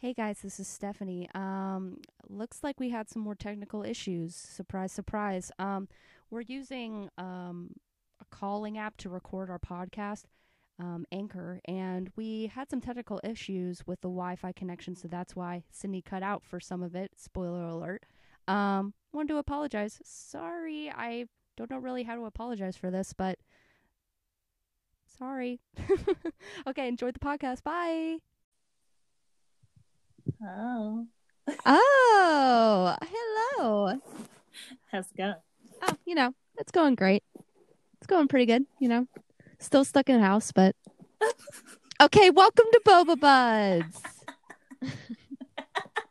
Hey guys, this is Stephanie. Um, looks like we had some more technical issues. Surprise, surprise. Um, we're using um, a calling app to record our podcast, um, Anchor, and we had some technical issues with the Wi-Fi connection, so that's why Cindy cut out for some of it. Spoiler alert. Um, wanted to apologize. Sorry, I don't know really how to apologize for this, but sorry. okay, enjoy the podcast. Bye. Oh, Oh, hello. how's it going? Oh, you know, it's going great. It's going pretty good, you know. Still stuck in the house, but okay. Welcome to Boba Buds.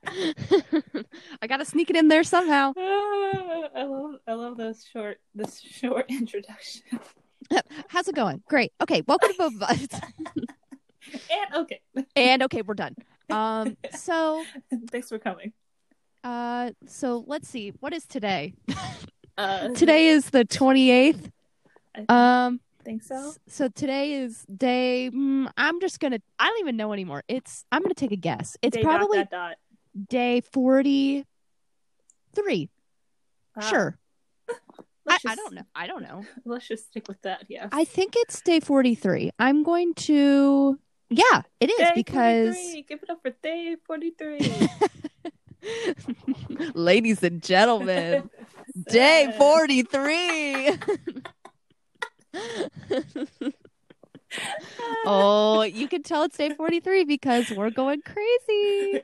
I gotta sneak it in there somehow. I love, I love those short, this short introduction. How's it going? Great. Okay, welcome to Boba Buds. and okay, and okay, we're done. Um, so, thanks for coming. uh, so let's see. What is today? Uh, Today is the twenty eighth. I Um. think so. So today is day. Mm, I'm just gonna. I don't even know anymore. It's. I'm gonna take a guess. It's Day probably dot, dot. day forty three. Wow. Sure. I, I don't know. I don't know. Let's just stick with that. Yeah. I think it's day forty three. I'm going to. Yeah, it is because. Give it up for day forty-three. Ladies and gentlemen, day forty three. oh, you can tell it's day 43 because we're going crazy.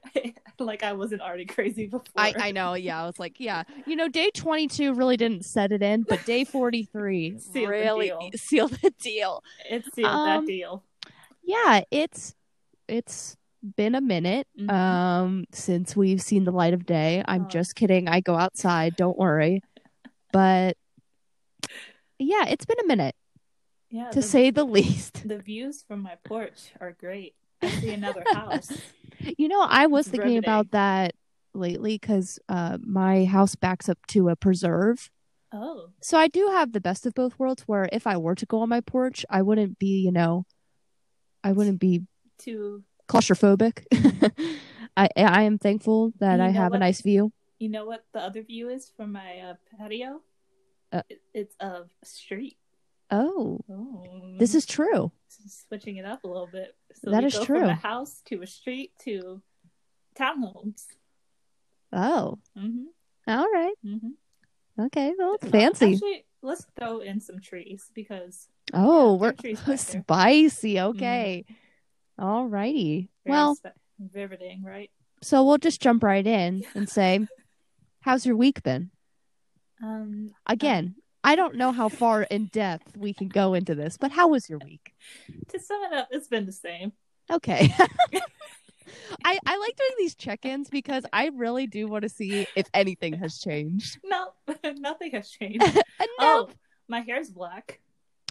like I wasn't already crazy before. I, I know, yeah. I was like, yeah. You know, day 22 really didn't set it in, but day 43 Sealed really deal. sealed the deal. It sealed Um, that deal. Yeah, it's it's been a minute Mhm. um since we've seen the light of day. I'm Oh. just kidding. I go outside, don't worry. But yeah, it's been a minute Yeah. to the, say the least. the views from my porch are great. I see another house. You know, I was It's thinking about that lately cuz uh my house backs up to a preserve. Oh, So I do have the best of both worlds where if I were to go on my porch, I wouldn't be, you know, I wouldn't be too claustrophobic. I I am thankful that You I have a nice view. you know what the other view is from my uh, patio? Uh. It- it's a street. Oh, Oh, this is true. switching it up a little bit. So That is true. From a house to a street to townhomes. Oh, hmm all right. hmm Okay, well, fancy. Actually, let's throw in some trees because oh, yeah, we're trees back there. spicy. Okay. All righty. Well, spe- riveting, right? so we'll just jump right in and say, how's your week been? Um, Again, I don't know how far in depth we can go into this, but how was your week? to sum it up, it's been the same. Okay. I, I like doing these check-ins because I really do want to see if anything has changed. No, nothing has changed. And Oh, my hair's black.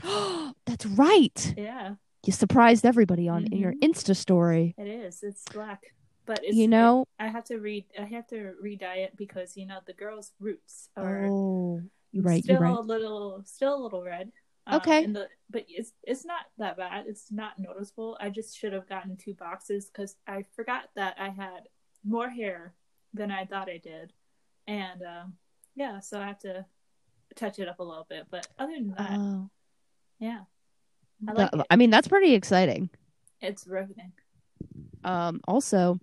that's right. Yeah, You surprised everybody on in your. Insta story. it is. It's black, but it's You know, I have to read. I have to re-dye it because you know the girl's roots are oh, you're right. still You're right. a little, still a little red. Um, Okay. the, but it's it's not that bad. It's not noticeable. I just should have gotten two boxes because I forgot that I had more hair than I thought I did, and um, yeah, so I have to touch it up a little bit. But other than that, Oh, yeah, I like That- I mean, that's pretty exciting. It's riveting. Um, also,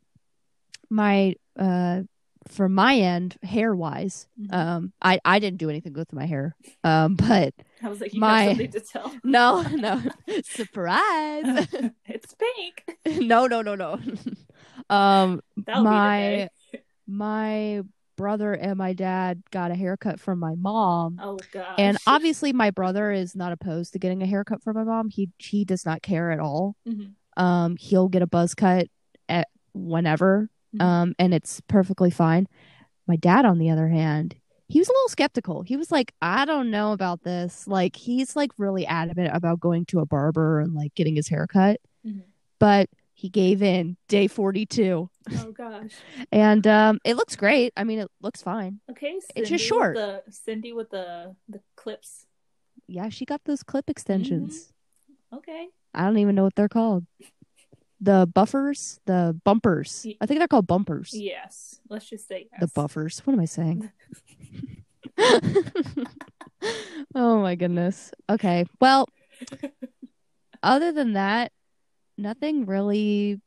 my uh, for my end, hair wise, Mhm. um, I I didn't do anything with my hair. Um, but I was like, you my- have something to tell. no, no, surprise. it's pink. no, no, no, no. um, That'll my be my brother and my dad got a haircut from my mom. Oh gosh. And obviously my brother is not opposed to getting a haircut from my mom. He he does not care at all. Mhm. Um he'll get a buzz cut at whenever. Mhm. Um and it's perfectly fine. My dad on the other hand, he was a little skeptical. He was like, "I don't know about this." Like he's like really adamant about going to a barber and like getting his hair cut. Mhm. But he gave in day 42 oh gosh. and um it looks great. I mean, it looks fine. Okay, Cindy It's just short. The Cindy with the the clips. Yeah, she got those clip extensions. Okay. I don't even know what they're called. the buffers, the bumpers. I think they're called bumpers. Yes. Let's just say yes. The buffers. What am I saying? oh my goodness. Okay. Well, other than that, nothing really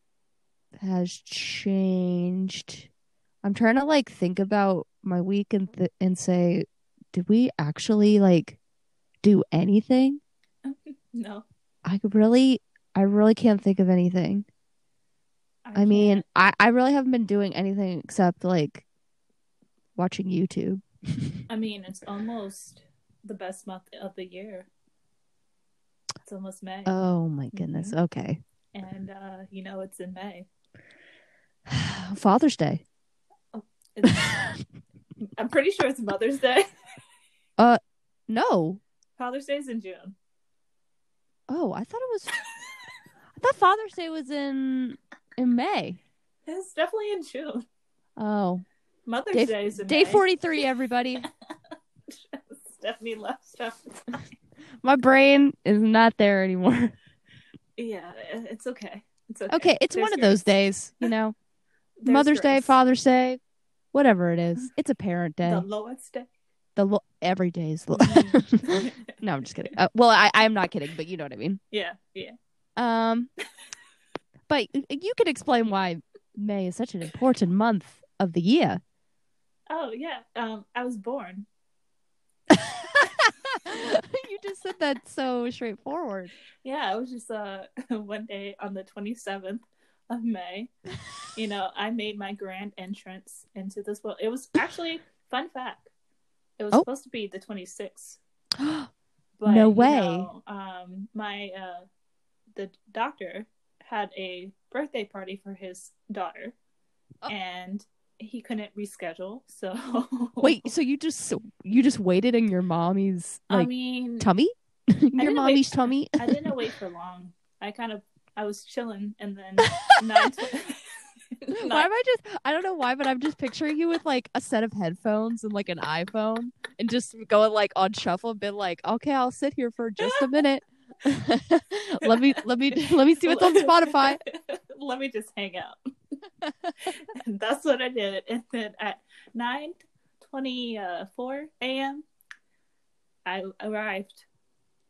has changed. I'm trying to like think about my week and th- and say, did we actually like do anything? No. I really, I really can't think of anything. I mean. I I really haven't been doing anything except like watching YouTube. I mean, it's almost the best month of the year. It's almost May. Oh my goodness. Mhm. Okay. And, uh, you know, it's in May. Father's Day. It's- I'm pretty sure it's Mother's Day. Uh, No. Father's Day is in June. Oh, I thought it was. I thought Father's Day was in in May. It's definitely in June. Oh, Mother's Day- Day is in May. day May. forty three. Everybody, Stephanie left stuff. my brain is not there anymore. Yeah, it's okay. It's okay. Okay, it's There's one of those grace. days, you know. There's Mother's Day. Father's Day, whatever it is. It's a parent day. The lowest day. The lo- every day is. Lo- Mhm. no, I'm just kidding. Uh, well, I I'm not kidding, but you know what I mean. yeah, yeah. Um, but you could explain why May is such an important month of the year. Oh yeah. Um, I was born. you just said that so straightforward. Yeah, it was just uh one day on the 27th of May. You know, I made my grand entrance into this world. It was actually fun fact. It was Oh. supposed to be the 26th, but No you way. know, um, my uh, the doctor had a birthday party for his daughter, Oh. and he couldn't reschedule. So Wait, so you just you just waited in your mommy's I like mean, tummy? your mommy's wait- tummy? I didn't wait for long. I kind of I was chilling, and then nine. Why am I just I don't know why, but I'm just picturing you with like a set of headphones and like an iPhone and just going like on shuffle and been like, okay, I'll sit here for just a minute. let me let me let me see what's on Spotify. Let me just hang out. And that's what I did. And then at nine twenty four a.m., I arrived.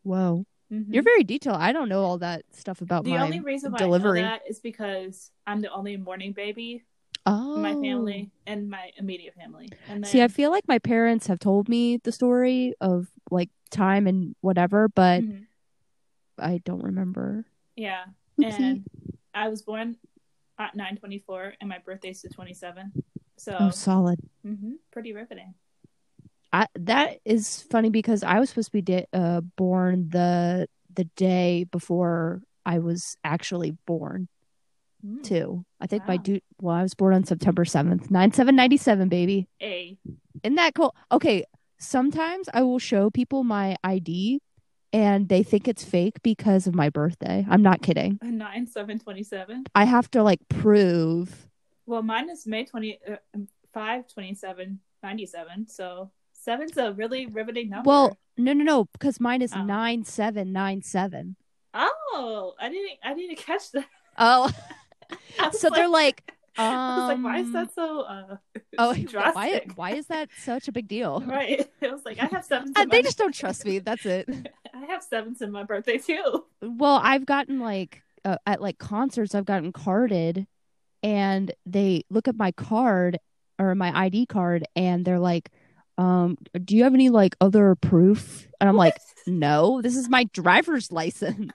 Whoa. Mhm. You're very detailed. I don't know all that stuff about the my only reason why delivery. I know that is because I'm the only morning baby oh. in my family and my immediate family. And then, See, I feel like my parents have told me the story of like time and whatever, but Mhm. I don't remember. yeah, Oopsie. and I was born at nine twenty four, and my birthday's the twenty seventh. So oh, solid. mhm, pretty riveting. I that is funny because I was supposed to be uh, born the the day before I was actually born Mm. too. I think my Wow. due well, I was born on September seventh, nine seven ninety seven, baby. A Isn't that cool? Okay, sometimes I will show people my ID and they think it's fake because of my birthday. I'm not kidding. a nine seven twenty seven. I have to like prove. Well, mine is May 20, uh, 5, 27, 97. So seven's a really riveting number. Well, no, no, no, because mine is Oh. nine seven nine seven. oh, I didn't, I didn't catch that. Oh, so they're like, I was like, why is that so uh, Oh, why? drastic? Why is that such a big deal? Right. It was like I have sevens. Uh, they my, just don't trust me. That's it. I have sevens in my birthday too. Well, I've gotten like uh, at like concerts, I've gotten carded, and they look at my card or my ID card, and they're like, um, "Do you have any like other proof?" And I'm like, "No, this is my driver's license."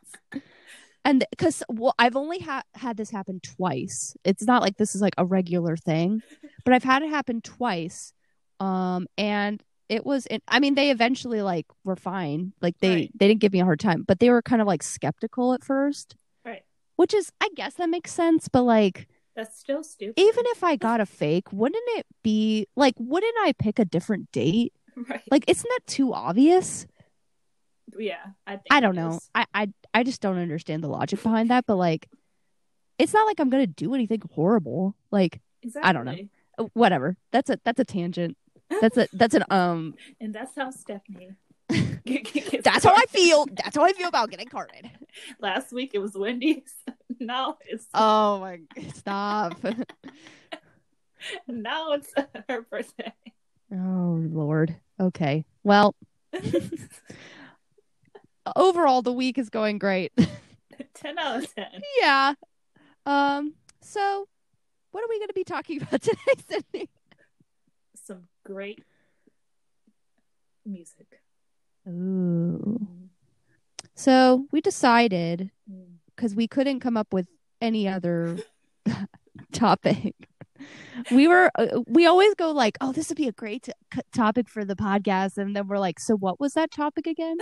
And because well, I've only ha- had this happen twice. It's not like this is like a regular thing, but I've had it happen twice. Um, and it was. It, I mean, they eventually like were fine. Like they Right. they didn't give me a hard time, but they were kind of like skeptical at first. Right. Which is, I guess that makes sense. But like, That's still stupid. even if I got a fake, wouldn't it be like? Wouldn't I pick a different date? right. Like, isn't that too obvious? yeah, I think I don't know. is. I, I I just don't understand the logic behind that. But like, it's not like I'm gonna do anything horrible. Like, Exactly. I don't know. uh, whatever. That's a that's a tangent. That's a that's an um. And that's how Stephanie. That's how I feel. That's how I feel about getting carded. Last week it was Wendy's. now it's Oh my stop. now it's her birthday. oh Lord. Okay. Well, overall the week is going great. ten out of ten. yeah. Um so what are we going to be talking about today, Sydney? Some great music. Ooh. So, we decided Mm. because we couldn't come up with any other topic. We were, uh, we always go like, oh, this would be a great t- topic for the podcast. And then we're like, so what was that topic again?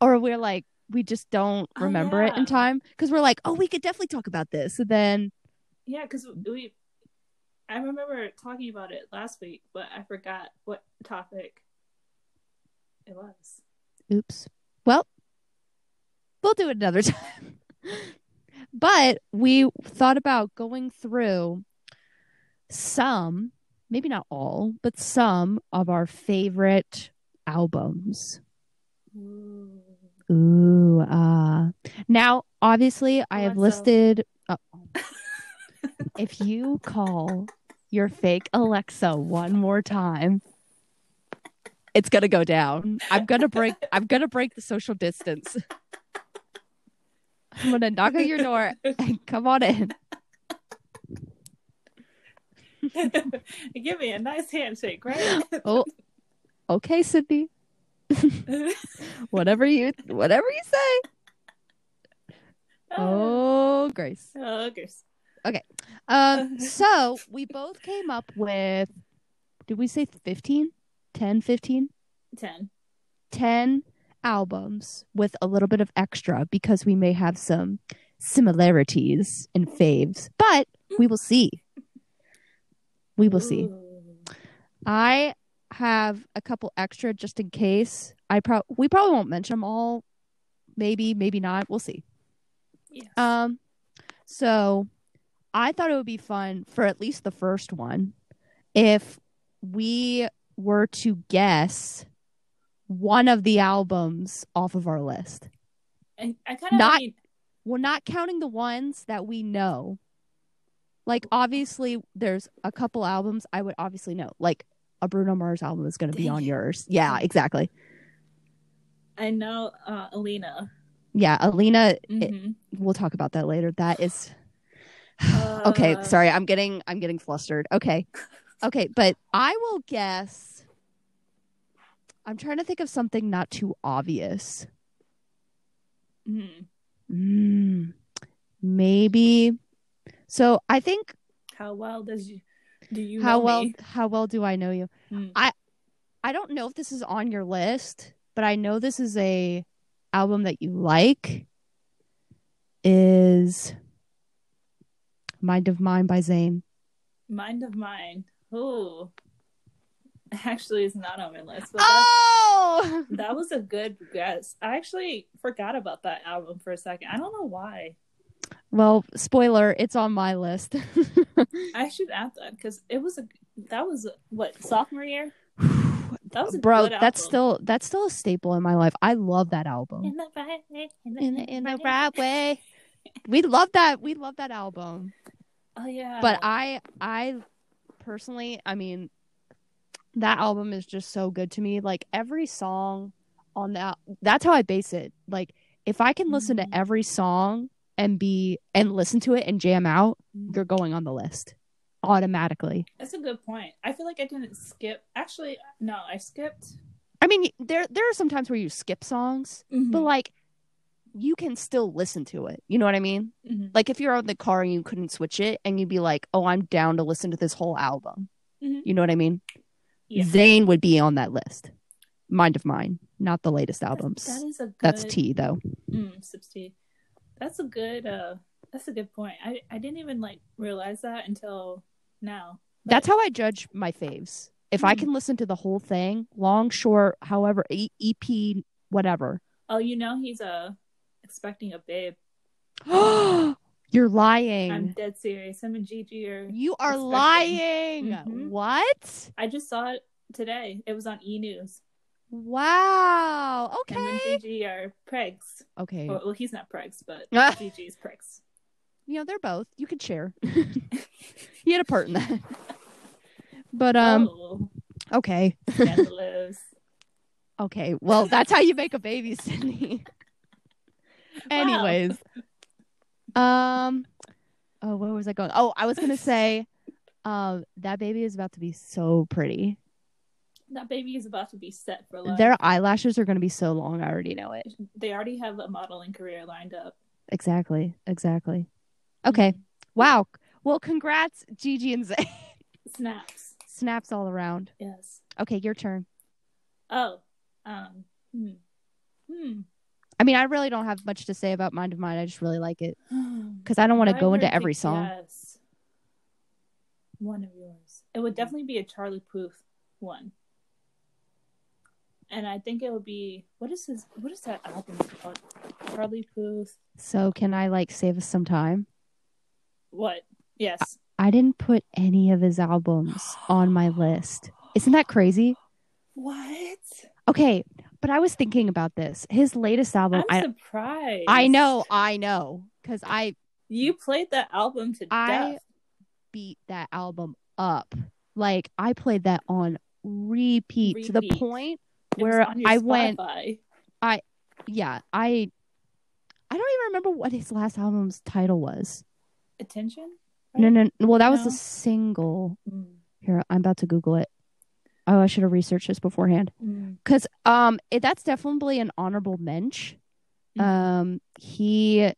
Or we're like, we just don't Oh, remember it in time because we're like, oh, we could definitely talk about this. And then, Yeah, because we, I remember talking about it last week, but I forgot what topic it was. oops. Well, we'll do it another time. but we thought about going through some, maybe not all, but some of our favorite albums. Ooh. Ooh, uh now obviously I have listed uh, if you call your fake Alexa one more time, it's gonna go down. I'm gonna break I'm gonna break the social distance. I'm gonna knock on your door and come on in. Give me a nice handshake, right? Oh okay, Sydney. Whatever you whatever you say. Oh Grace. Oh, Grace. okay. Um, so we both came up with, did we say 15? 10, 15? Ten. 10 albums with a little bit of extra because we may have some similarities in faves, but we will see. We will see. I have a couple extra just in case. I pro we probably won't mention them all. Maybe, maybe not. We'll see. Yes. Um, so I thought it would be fun for at least the first one if we were to guess one of the albums off of our list. I, I kind of not- mean, We're not counting the ones that we know. Like obviously there's a couple albums I would obviously know. Like a Bruno Mars album is going to be on yours. Yeah, exactly. I know uh, Alina. Yeah, Alina, it- Mhm. we'll talk about that later. That is okay Uh, sorry i'm getting i'm getting flustered okay okay but i will guess i'm trying to think of something not too obvious mhm. mm, maybe so i think How well does you do you how well me? how well do i know you Mm. i don't know if this is on your list but i know this is a album that you like is mind of mine by zayn Mind of Mine. Oh, actually, it's not on my list, but oh that was a good guess. I actually forgot about that album for a second. I don't know why. Well, spoiler, it's on my list. I should add that because it was a that was what sophomore year. That was a Bro, good that's album. still that's still a staple in my life. I love that album. in the right way, in the, In the, in the right way. We love that. We love that album. Oh yeah, But I I personally, I mean, that album is just so good to me. Like every song on that that's how I base it. Like if I can listen Mhm. to every song and be and listen to it and jam out, Mhm. you're going on the list automatically. that's a good point. I feel like I didn't skip. Actually, no, I skipped. I mean, there there are some times where you skip songs, but Mhm. like you can still listen to it. You know what I mean? Mhm. Like if you're on the car and you couldn't switch it and you'd be like, "Oh, I'm down to listen to this whole album." Mhm. You know what I mean? Yeah. Zayn would be on that list. Mind of Mine, not the latest That- albums. that is a good, That's T though. Mm, sips tea. That's a good. uh That's a good point. I I didn't even like realize that until now. That's how I judge my faves. If I Mhm. can listen to the whole thing, long, short, however, e- EP, whatever. Oh, you know he's uh expecting a babe. You're lying. I'm dead serious. Him and Gigi are. You are expecting. lying. Mhm. What? I just saw it today. It was on E News. Wow. Him and Okay. Gigi are pregs. Okay. Well, well, he's not pregs, but. Gigi's pregs. you know, they're both. You could share. he had a part in that. But um, oh, okay, scandalous. okay. Well, that's how you make a baby, Sydney. Anyways, um, oh, where was I going? Oh, I was gonna say, um, that baby is about to be so pretty. That baby is about to be set for life. Their eyelashes are gonna be so long. I already know it. They already have a modeling career lined up. Exactly. Exactly. Okay. Wow. Well, congrats, Gigi and Zay. Snaps. Snaps all around. Yes. Okay, your turn. Oh. Um. Hmm. Hmm. I mean, I really don't have much to say about Mind of Mine. I just really like it because I don't want to go into every song. Yes. One of yours. It would definitely be a Charlie Puth one. And I think it would be what is his what is that album called? Charlie Puth. So, can I like save us some time? What? Yes. I didn't put any of his albums on my list. Isn't that crazy? What? Okay, but I was thinking about this. His latest album, I'm I surprised. I know, I know, because I You played that album to I- death. beat that album up. Like I played that on repeat, to the point where I went- I yeah, I I don't even remember what his last album's title was. Attention? No, no, well that was a single. Mm, Here, I'm about to Google it. Oh, I should have researched this beforehand. mm, Cause um it, that's definitely an honorable mensch. mm. Um he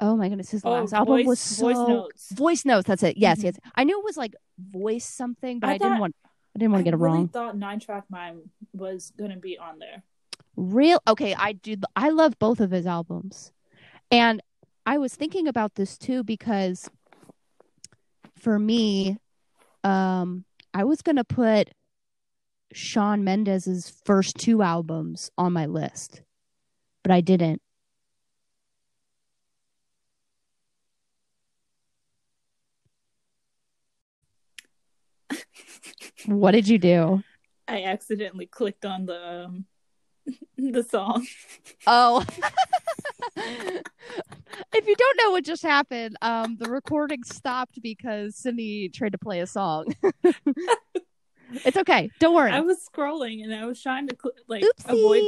oh my goodness, his Oh, last album was so voice notes. Voice Notes, that's it. Yes, Mhm. yes. I knew it was like voice something, but I, I didn't want I didn't want to get it wrong. I really wrong. thought Nine Track Mind was gonna be on there. Real okay, I do I love both of his albums. And I was thinking about this too because for me, um I was gonna put Shawn Mendes's first two albums on my list, but I didn't. What did you do? I accidentally clicked on the um, the song. Oh. if you don't know what just happened, um, the recording stopped because Cindy tried to play a song. it's okay. Don't worry. I was scrolling and I was trying to cl- like avoid,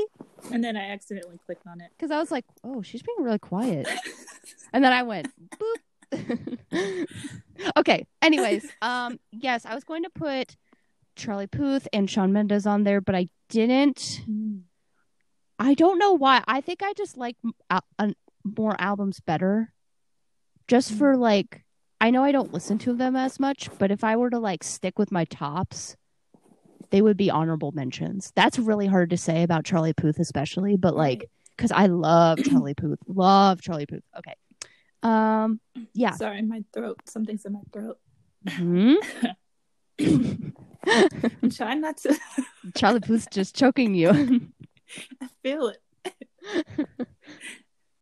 and then I accidentally clicked on it. Because I was like, oh, she's being really quiet. And then I went, boop. okay. Anyways, um, yes, I was going to put Charlie Puth and Shawn Mendes on there, but I didn't. I don't know why. I think I just like al- an- more albums better. Just Mm. for like, I know I don't listen to them as much, but if I were to like stick with my tops, they would be honorable mentions. That's really hard to say about Charlie Puth, especially, but like, because I love Charlie Puth, love Charlie Puth. Okay, um, yeah. Sorry, my throat. Something's in my throat. Mhm. I'm trying not to. Charlie Puth's just choking you. I feel it.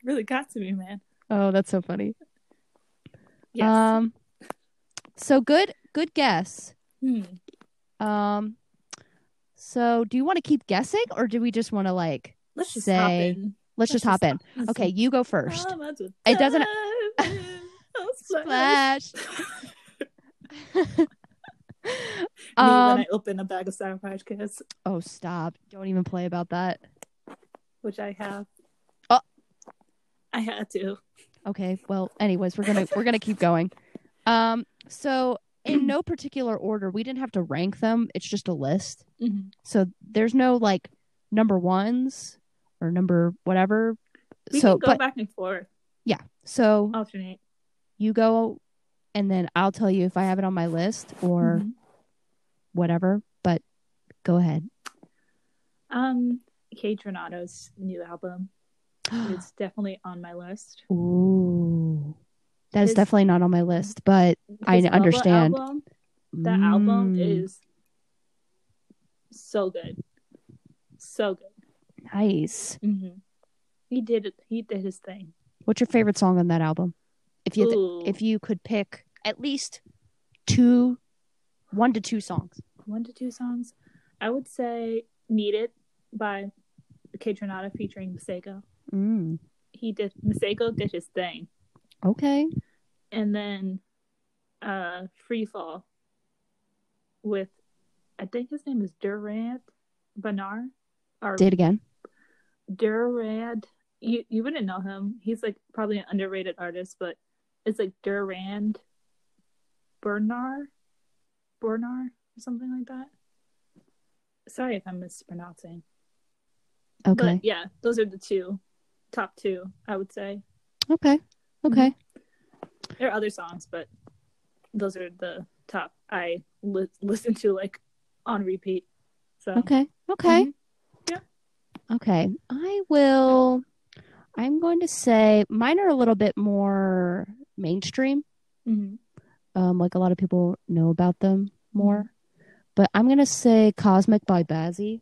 really got to me, man. oh, that's so funny. Yes. Um, so good, good guess. Hmm. Um, so do you want to keep guessing, or do we just want to like Let's just say- hop in. let's, just hop in? let's Okay, you go first. I'm about to It doesn't- splash. Um. when I open a bag of Sour Patch Kids, Oh, stop! Don't even play about that. which I have. Oh. I had to. Okay. Well, anyways, we're gonna we're gonna keep going. Um. So in no particular order, we didn't have to rank them. It's just a list. Mhm. So there's no like number ones or number whatever. We so, can go but back and forth, yeah. So alternate. you go, and then I'll tell you if I have it on my list or Mhm. whatever. But go ahead. Um, Kaytranada's new album is definitely on my list. Ooh, that is His- definitely not on my list, but I understand. Album, that album Mm, is so good, so good. nice. hmm He did it. He did his thing. What's your favorite song on that album? If you Ooh, if you could pick at least two, one to two songs. one to two songs, I would say "Need It" by Renata featuring Masego. Mm, He did Masego did his thing. okay. and then uh Free Fall with I think his name is Durant Bernard or Say it again. Durand. You you wouldn't know him. He's like probably an underrated artist, but it's like Durand Bernard Bernard or something like that. Sorry if I'm mispronouncing. Okay. But yeah, those are the two top two, I would say. Okay. Okay. There are other songs, but those are the top I li- listen to like on repeat. So Okay. Okay. Mhm. Yeah. Okay. I will. I'm going to say mine are a little bit more mainstream. Mhm. Um, like a lot of people know about them more. But I'm going to say Cosmic by Bazzi.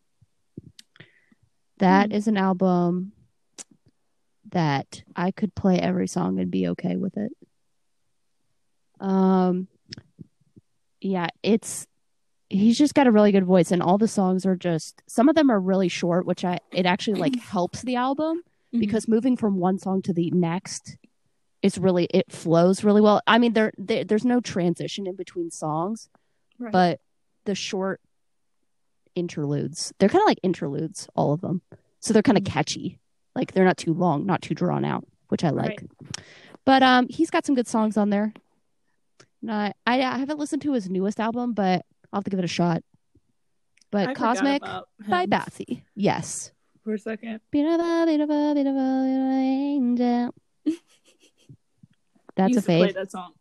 That Mhm. is an album that I could play every song and be okay with it. Um, yeah, it's he's just got a really good voice, and all the songs are just some of them are really short, which I it actually like helps the album Mhm. because moving from one song to the next is really it flows really well. I mean, there, there there's no transition in between songs, Right. but the short interludes they're kind of like interludes, all of them. So they're kind of Mhm. catchy, like they're not too long, not too drawn out, which I like. Right. But um, he's got some good songs on there. And I, haven't listened to his newest album, but I'll have to give it a shot. But I Cosmic by him Bazzi, yes. for a second. Beautiful, beautiful, beautiful angel. That's a used to play fave. that song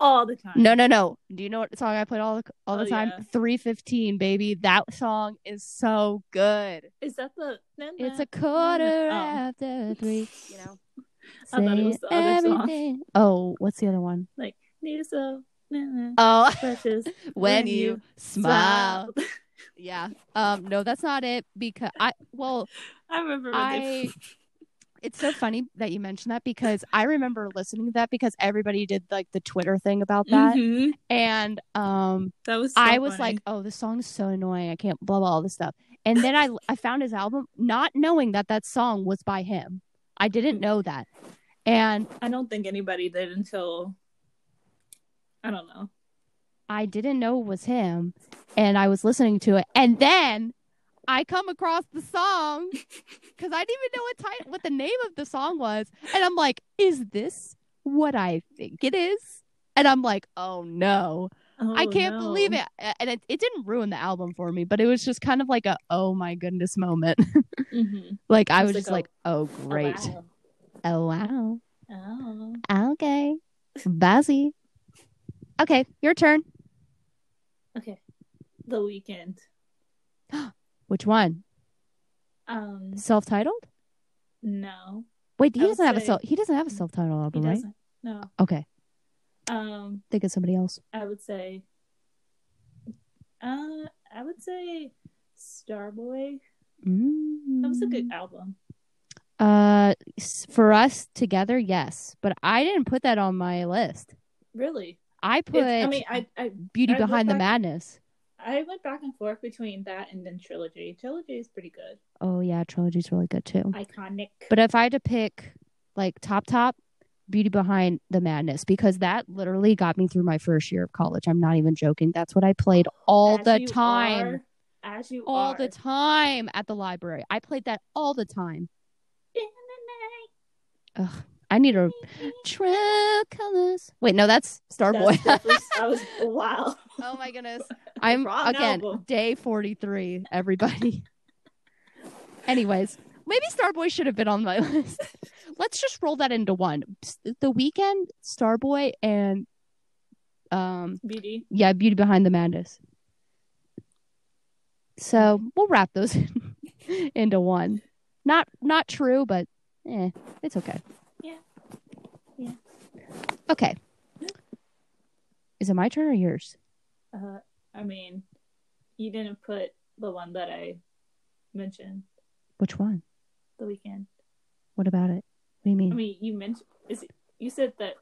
all the time. No, no, no. Do you know what song I played all the all the Oh, time? yeah. 315, baby. That song is so good. Is that the? na, na, It's a quarter na? after three. You know. I thought it was the other song. Oh, what's the other one? Oh, like need so Oh, precious when you smile. smile. Yeah. Um. No, that's not it. Because I well, I remember when I. It's so funny that you mentioned that because I remember listening to that because everybody did like the Twitter thing about that, Mhm. and um, That was. So I was funny. like, oh, this song is so annoying. I can't blah blah all this stuff. And then I I found his album, not knowing that that song was by him. I didn't know that, and I don't think anybody did until. I don't know. I didn't know it was him. And I was listening to it, and then I come across the song because I didn't even know what title, what the name of the song was, and I'm like, is this what I think it is? And I'm like, oh no. I Oh, can't no. believe it. And it, it didn't ruin the album for me, but it was just kind of like a oh my goodness moment. Mhm. like I was like just like, oh Oh, great. wow. Oh wow. Oh. Okay. Bazzi. Okay, your turn. Okay. The Weeknd. Which one? Um. Self titled? No, Wait, he I doesn't have a self he doesn't have a self titled he album, right? doesn't. No. Okay. Um. Think of somebody else. I would say. Uh, I would say Starboy. That was a good Mm. album. Uh for us together, yes. But I didn't put that on my list. Really. I put It's, I mean, I, I Beauty I Behind the back- Madness. I went back and forth between that and then Trilogy. Trilogy is pretty good. Oh yeah, Trilogy's really good too. Iconic. But if I had to pick like top top, Beauty Behind the Madness, because that literally got me through my first year of college. I'm not even joking. That's what I played all As the you time. are- as you all are. the time at the library. I played that all the time. In the Ugh. I need a night. true colors. Wait, no, that's Starboy. That's definitely- I was wow. oh my goodness. I'm Wrong again album. day 43, everybody. Anyways, maybe Starboy should have been on my list. Let's just roll that into one. The Weeknd, Starboy and um BD. yeah, Beauty Behind the Madness. So we'll wrap those into one. Not not true, but eh, it's okay. Okay. Is it my turn or yours? Uh, I mean, you didn't put the one that I mentioned. Which one? The Weeknd. What about it? What do you mean? I mean, you mentioned is it, you said that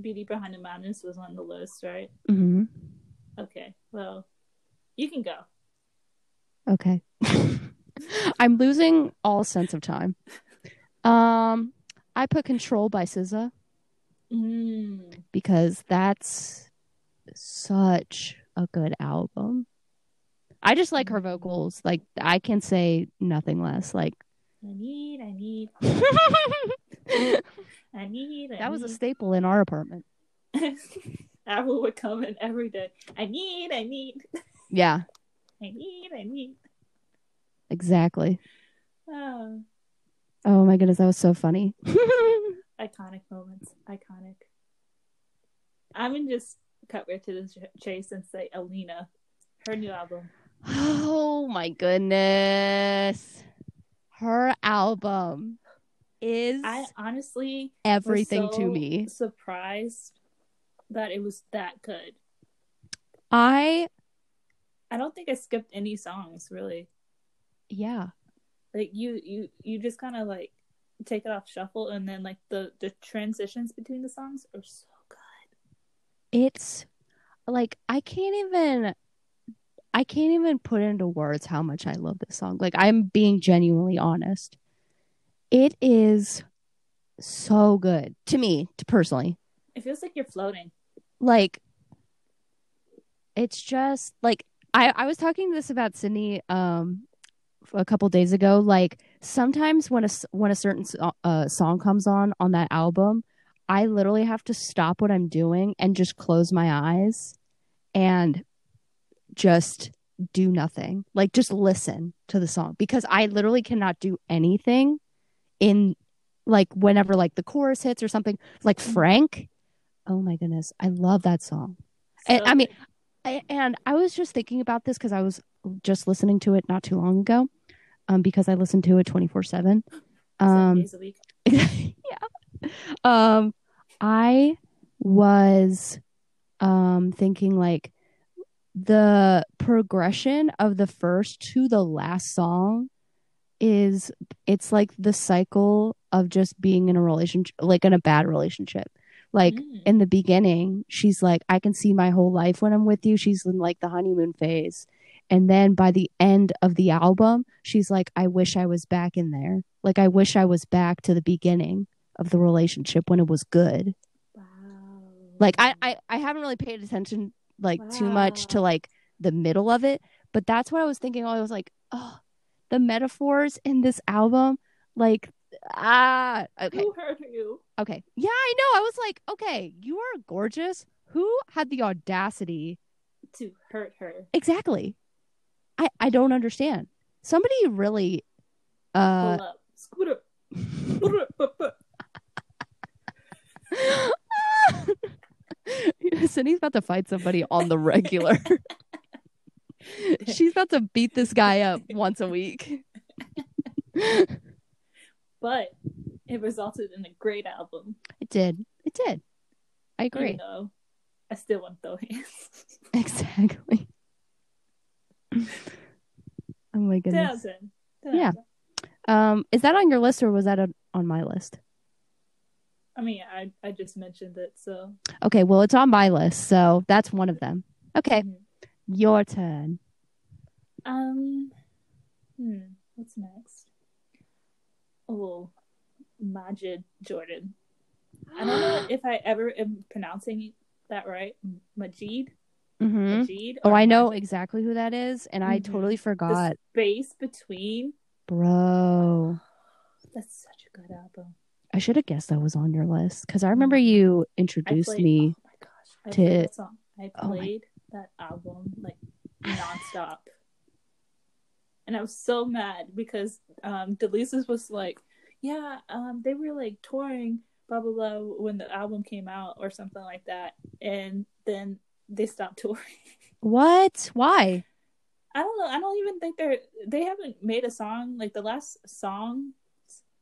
Beauty Behind the Madness was on the list, right? hmm Okay. Well, you can go. Okay. I'm losing all sense of time. Um, I put Control by SZA. Mm. because that's such a good album. I just like her vocals. Like I can say nothing less. Like I need, I need, that I need. I was a staple in our apartment. Apple would come in every day. I need, I need, Yeah, I need, I need. exactly. Oh, Oh my goodness, that was so funny. iconic moments. Iconic. I'm gonna just cut right to the chase and say Alina, her new album. oh my goodness. Her album is I honestly everything was to me. Surprised that it was that good. I I don't think I skipped any songs really. yeah. Like you, you, you just kind of like take it off shuffle, and then like the the transitions between the songs are so good. It's like I can't even I can't even put into words how much I love this song. Like I'm being genuinely honest. It is so good to me, to personally. It feels like you're floating. Like it's just like I I was talking to this about Sydney um a couple days ago like sometimes when a when a certain uh, song comes on on that album I literally have to stop what I'm doing and just close my eyes and just do nothing. Like just listen to the song because I literally cannot do anything in like whenever like the chorus hits or something. Like Frank. Oh my goodness. I love that song. And, I mean. I, and I was just thinking about this because I was just listening to it not too long ago, um, because I listen to it twenty four seven. Seven Um, days a week. yeah. Um, I was um thinking like the progression of the first to the last song is it's like the cycle of just being in a relationship like in a bad relationship like Mm. in the beginning she's like i can see my whole life when i'm with you she's in like the honeymoon phase and then by the end of the album she's like i wish i was back in there like i wish i was back to the beginning of the relationship when it was good Wow. like i i, I haven't really paid attention like too much to like the middle of it but that's what i was thinking i was like oh the metaphors in this album like ah okay Who hurt you? Okay. Yeah, I know. I was like, okay, you are gorgeous. Who had the audacity? To hurt her. Exactly. I I don't understand. Somebody really uh Pull up. Scooter. Scooter. Bup, bup. Cindy's about to fight somebody on the regular. She's about to beat this guy up once a week. But it resulted in a great album. It did. It did. I agree. Though I still want those hands. Exactly. oh my goodness. of ten. 10 Yeah. 10. Um, is that on your list or was that on on my list? I mean, I I just mentioned it, so Okay, well, it's on my list, so that's one of them. Okay, Mhm. your turn. Um, hmm, what's next? Oh, Majid Jordan. I don't know if I ever am pronouncing that right. Majid. Hmm Majid. Oh, I know exactly who that is, and I Mhm. totally The forgot, space between. bro. That's such a good album. I should have guessed that was on your list because I remember you I introduced played, me. Oh my gosh! I to- played that song. I Oh my- played that album like nonstop, and I was so mad because um, Delisa's was like, "Yeah, um, they were like touring, blah blah blah, when the album came out or something like that," and then they stopped touring. What? Why? I don't know. I don't even think they're they haven't made a song like the last songs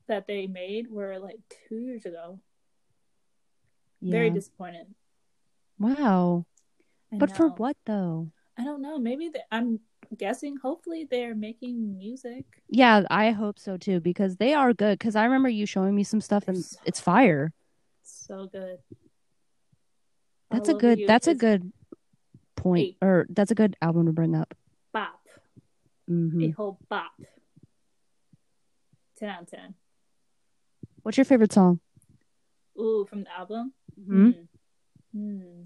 that they made were like two years ago. Very disappointed. Wow. I But for what though? I don't know. Maybe they, I'm guessing. Hopefully, they're making music. Yeah, I hope so too because they are good. Because I remember you showing me some stuff and it's fire. So good. That's All a good. That's a good point, Eight. or that's a good album to bring up. bop. hmm A whole bop. Ten out of ten. What's your favorite song? Ooh, from the album. Hmm? Hmm.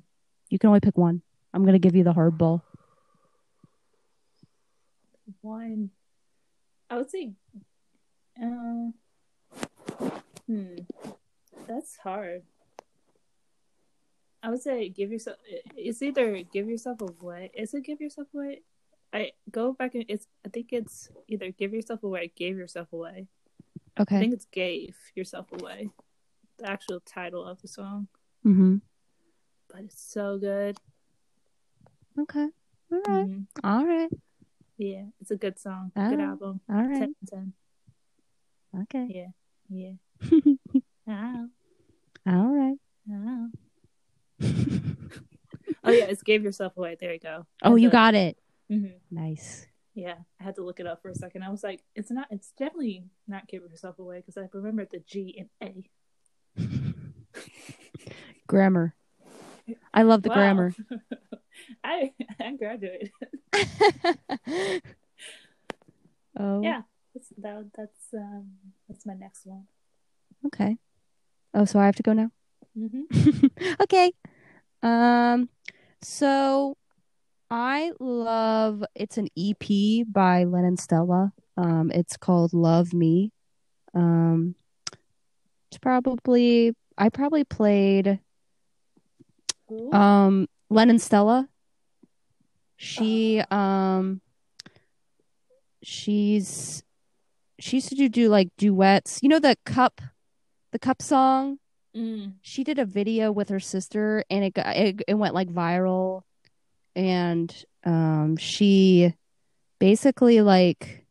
You can only pick one. I'm gonna give you the hard ball. One. I would say. Uh, hmm. That's hard. I would say give yourself. It's either give yourself away. Is it give yourself away? I go back and it's. I think it's either give yourself away, gave yourself away. Okay. I think it's gave yourself away. The actual title of the song, Mm-hmm. but it's so good. Okay. All right. Mhm. All right. Yeah, it's a good song. Good album. All right. 10 10. Okay. Yeah. Yeah. Ow. All right. Ow. Oh yeah, it's gave yourself away. There you go. Oh, you got it. hmm Nice. Yeah, I had to look it up for a second. I was like, it's not. It's definitely not give yourself away because I remember the G and A. Grammar. I love the Wow. grammar. I I graduated. oh. Yeah, that's that, that's um that's my next one. Okay. Oh, so I have to go now. hmm okay. Um so I love it's an EP by Lennon Stella. Um it's called Love Me. Um it's probably I probably played um Lennon Stella. She um she's she used to do, do like duets. You know the cup the cup song? Mm. she did a video with her sister and it got it, it went like viral and um she basically like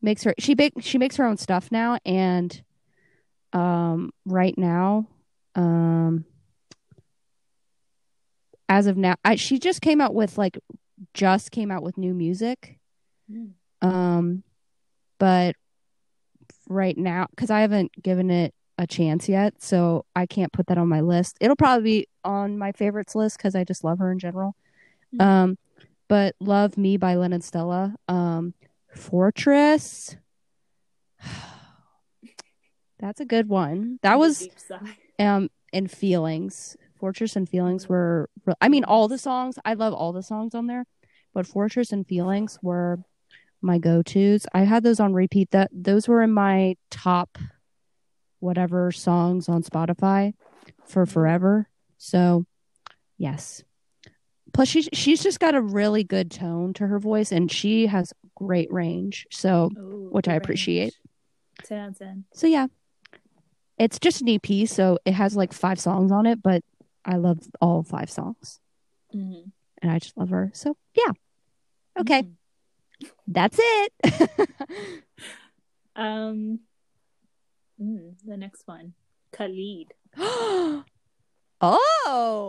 makes her she bake she makes her own stuff now and um right now um as of now I, she just came out with like just came out with new music Mm. um but right now because i haven't given it a chance yet so i can't put that on my list. It'll probably be on my favorites list because i just love her in general. Mhm. um but love me by lennon stella um fortress. That's a good one. That was um and feelings. Fortress and feelings were re- i mean all the songs i love all the songs on there but fortress and feelings were my go-to's. I had those on repeat. That those were in my top whatever songs on spotify for forever. So yes. Plus she's she's just got a really good tone to her voice and she has great range. So Ooh, Which I appreciate. out so yeah. It's just an ep so it has like five songs on it but i love all five songs. Mhm. and i just love her. So yeah. Okay. Mhm. that's it. Um. Mm, the next one, Khalid. oh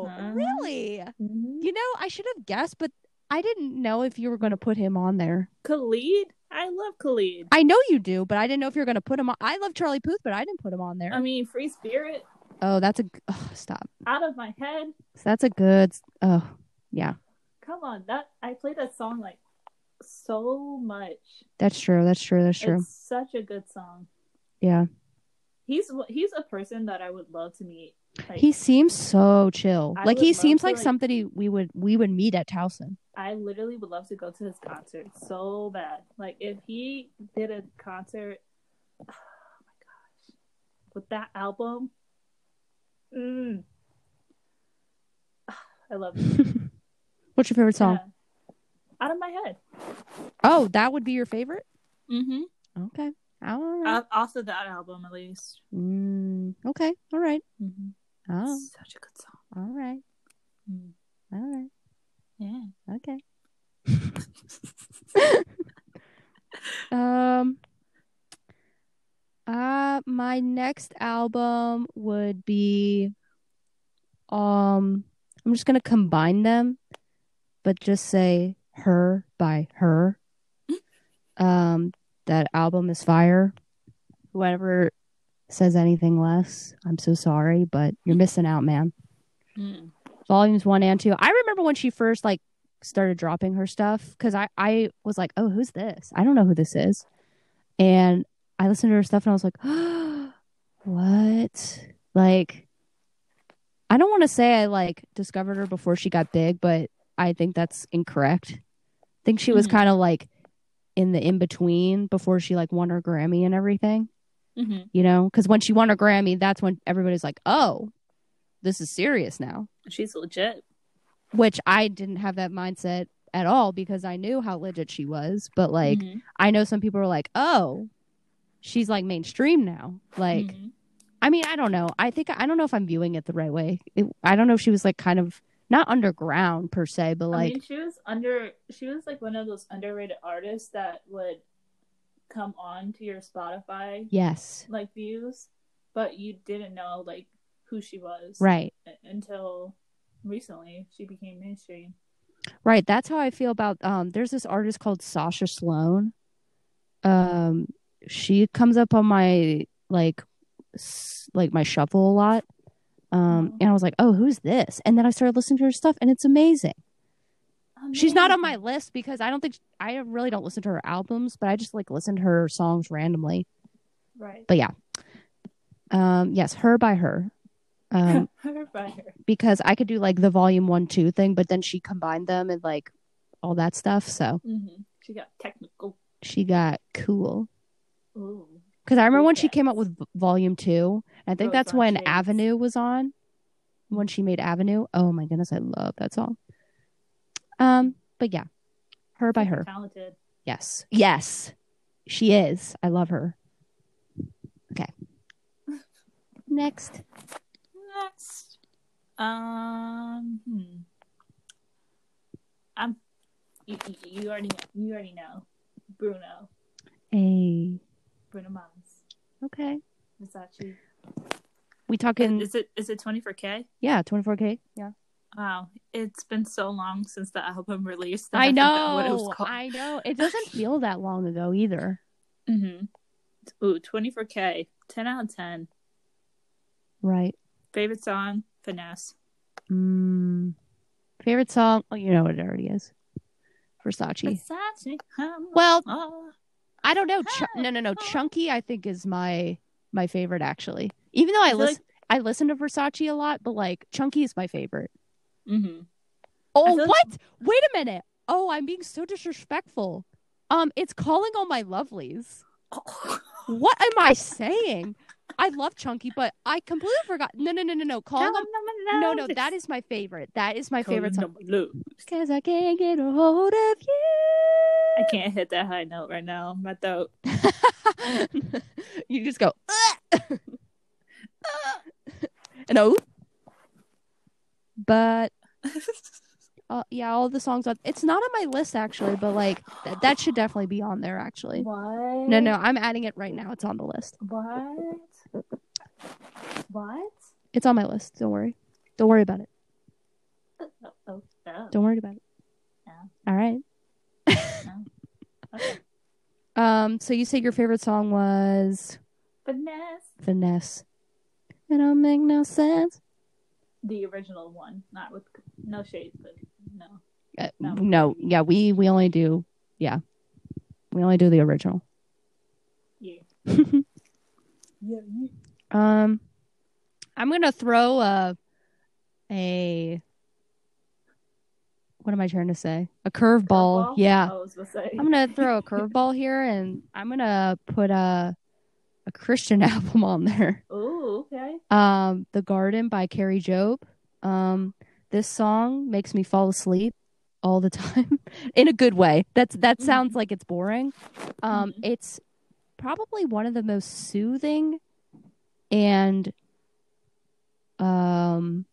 Uh-huh. really Mhm. you know i should have guessed but i didn't know if you were going to put him on there Khalid. I love Khalid. i know you do but i didn't know if you were going to put him on i love charlie puth but i didn't put him on there I mean, Free Spirit. oh that's a oh, stop Out of my head. that's a good oh yeah Come on, that I played that song like so much. that's true that's true that's true It's such a good song. yeah He's he's a person that I would love to meet. Like, he seems so chill I like he seems to, like like- somebody we would we would meet at towson I literally would love to go to his concert so bad. Like if he did a concert, oh my gosh, with that album, mm, I love it. what's your favorite song Yeah. Out of my head. oh that would be your favorite Mm-hmm. okay all right. also that album, at least. Mm, okay all right Mm-hmm. oh Such a good song. all right Mm. all right Yeah. okay um uh my next album would be um i'm just gonna combine them but just say H.E.R. by H.E.R. um that album is fire whoever says anything less i'm so sorry but you're missing out man Mm. volumes one and two. I remember when she first like started dropping her stuff because I I was like, oh, who's this? I don't know who this is, and I listened to her stuff and I was like, what? Like, I don't want to say I like discovered her before she got big, but I think that's incorrect. I think she was Mhm. kind of like in the in between before she like won her Grammy and everything, hmm you know? Because when she won her Grammy, that's when everybody's like, oh, this is serious now. She's legit. Which I didn't have that mindset at all because I knew how legit she was. But like, Mhm. I know some people are like, oh, she's like mainstream now. Like, Mhm. I mean, I don't know. I think I don't know if I'm viewing it the right way. It, I don't know if she was like kind of not underground per se, but I like mean, she was under. She was like one of those underrated artists that would come on to your Spotify yes, like views, but you didn't know like who she was right, until recently. She became mainstream. right. That's how I feel about. Um, there's this artist called Sasha Sloan. Um, she comes up on my like, s- like my shuffle a lot. Um, Mhm. and I was like, oh, who's this? And then I started listening to her stuff, and it's amazing. She's not on my list because I don't think I really don't listen to her albums, but I just like listen to her songs randomly. right. But yeah, um, yes, her by her. Um, her by her. because I could do like the volume one two thing, but then she combined them and like all that stuff. So hmm She got technical. she got cool. Ooh. Because I remember when she came out with volume two. I think that's when Chains. Avenue was on. When she made Avenue. Oh my goodness, I love that song. Um, but yeah, her by her. Talented. Yes, yes, she is. I love her. Okay. Next, Next. Um. Hmm. I'm. You, you, you already you already know. Bruno. a Bruno Mars. Okay. Versace. We talking? Is it is it twenty four K? Yeah, twenty four k. Yeah. Wow, it's been so long since the album released. I forgot what it was know. called. I know. It doesn't feel that long ago either. Mm-hmm. Ooh, 24K. 10 out of 10. Right. Favorite song? Finesse. Mm, favorite song? Oh, you know what it already is. Versace. Versace. Well, oh. I don't know. Ch- no, no, no. Chunky, I think is my my favorite actually. Even though I, I listen, I listen to Versace a lot, but like Chunky is my favorite. Mm-hmm. Oh, feel like- what? Wait a minute. Oh, I'm being so disrespectful. Um, it's calling all my lovelies. What am I saying? I love Chunky, but I completely forgot. No, no, no, no, no. Calling them. No, no, that is my favorite. That is my favorite song. Cause I can't get a hold of you. I can't hit that high note right now. My throat. you. just go. And oh, but uh, yeah, all the songs on. It's not on my list actually, but like th- that should definitely be on there. Actually, What? no, no, I'm adding it right now. It's on the list. What? What? It's on my list. Don't worry. Don't worry about it. Oh, oh, oh. Don't worry about it. Yeah. All right. Okay. Um. So you said your favorite song was Finesse. Finesse. It don't make no sense. The original one, not with no shades, but no. Uh, No. no, yeah, we we only do, yeah, we only do the original. Yeah. yeah. Um, I'm gonna throw a a what am I trying to say? A curveball. Curveball? Yeah, I was gonna say. I'm gonna throw a curveball here, and I'm gonna put a a Christian album on there. Ooh, okay. Um, The Garden by Kari Jobe. Um, this song makes me fall asleep all the time in a good way. That's that Mhm. sounds like it's boring. Um, Mhm. it's probably one of the most soothing and um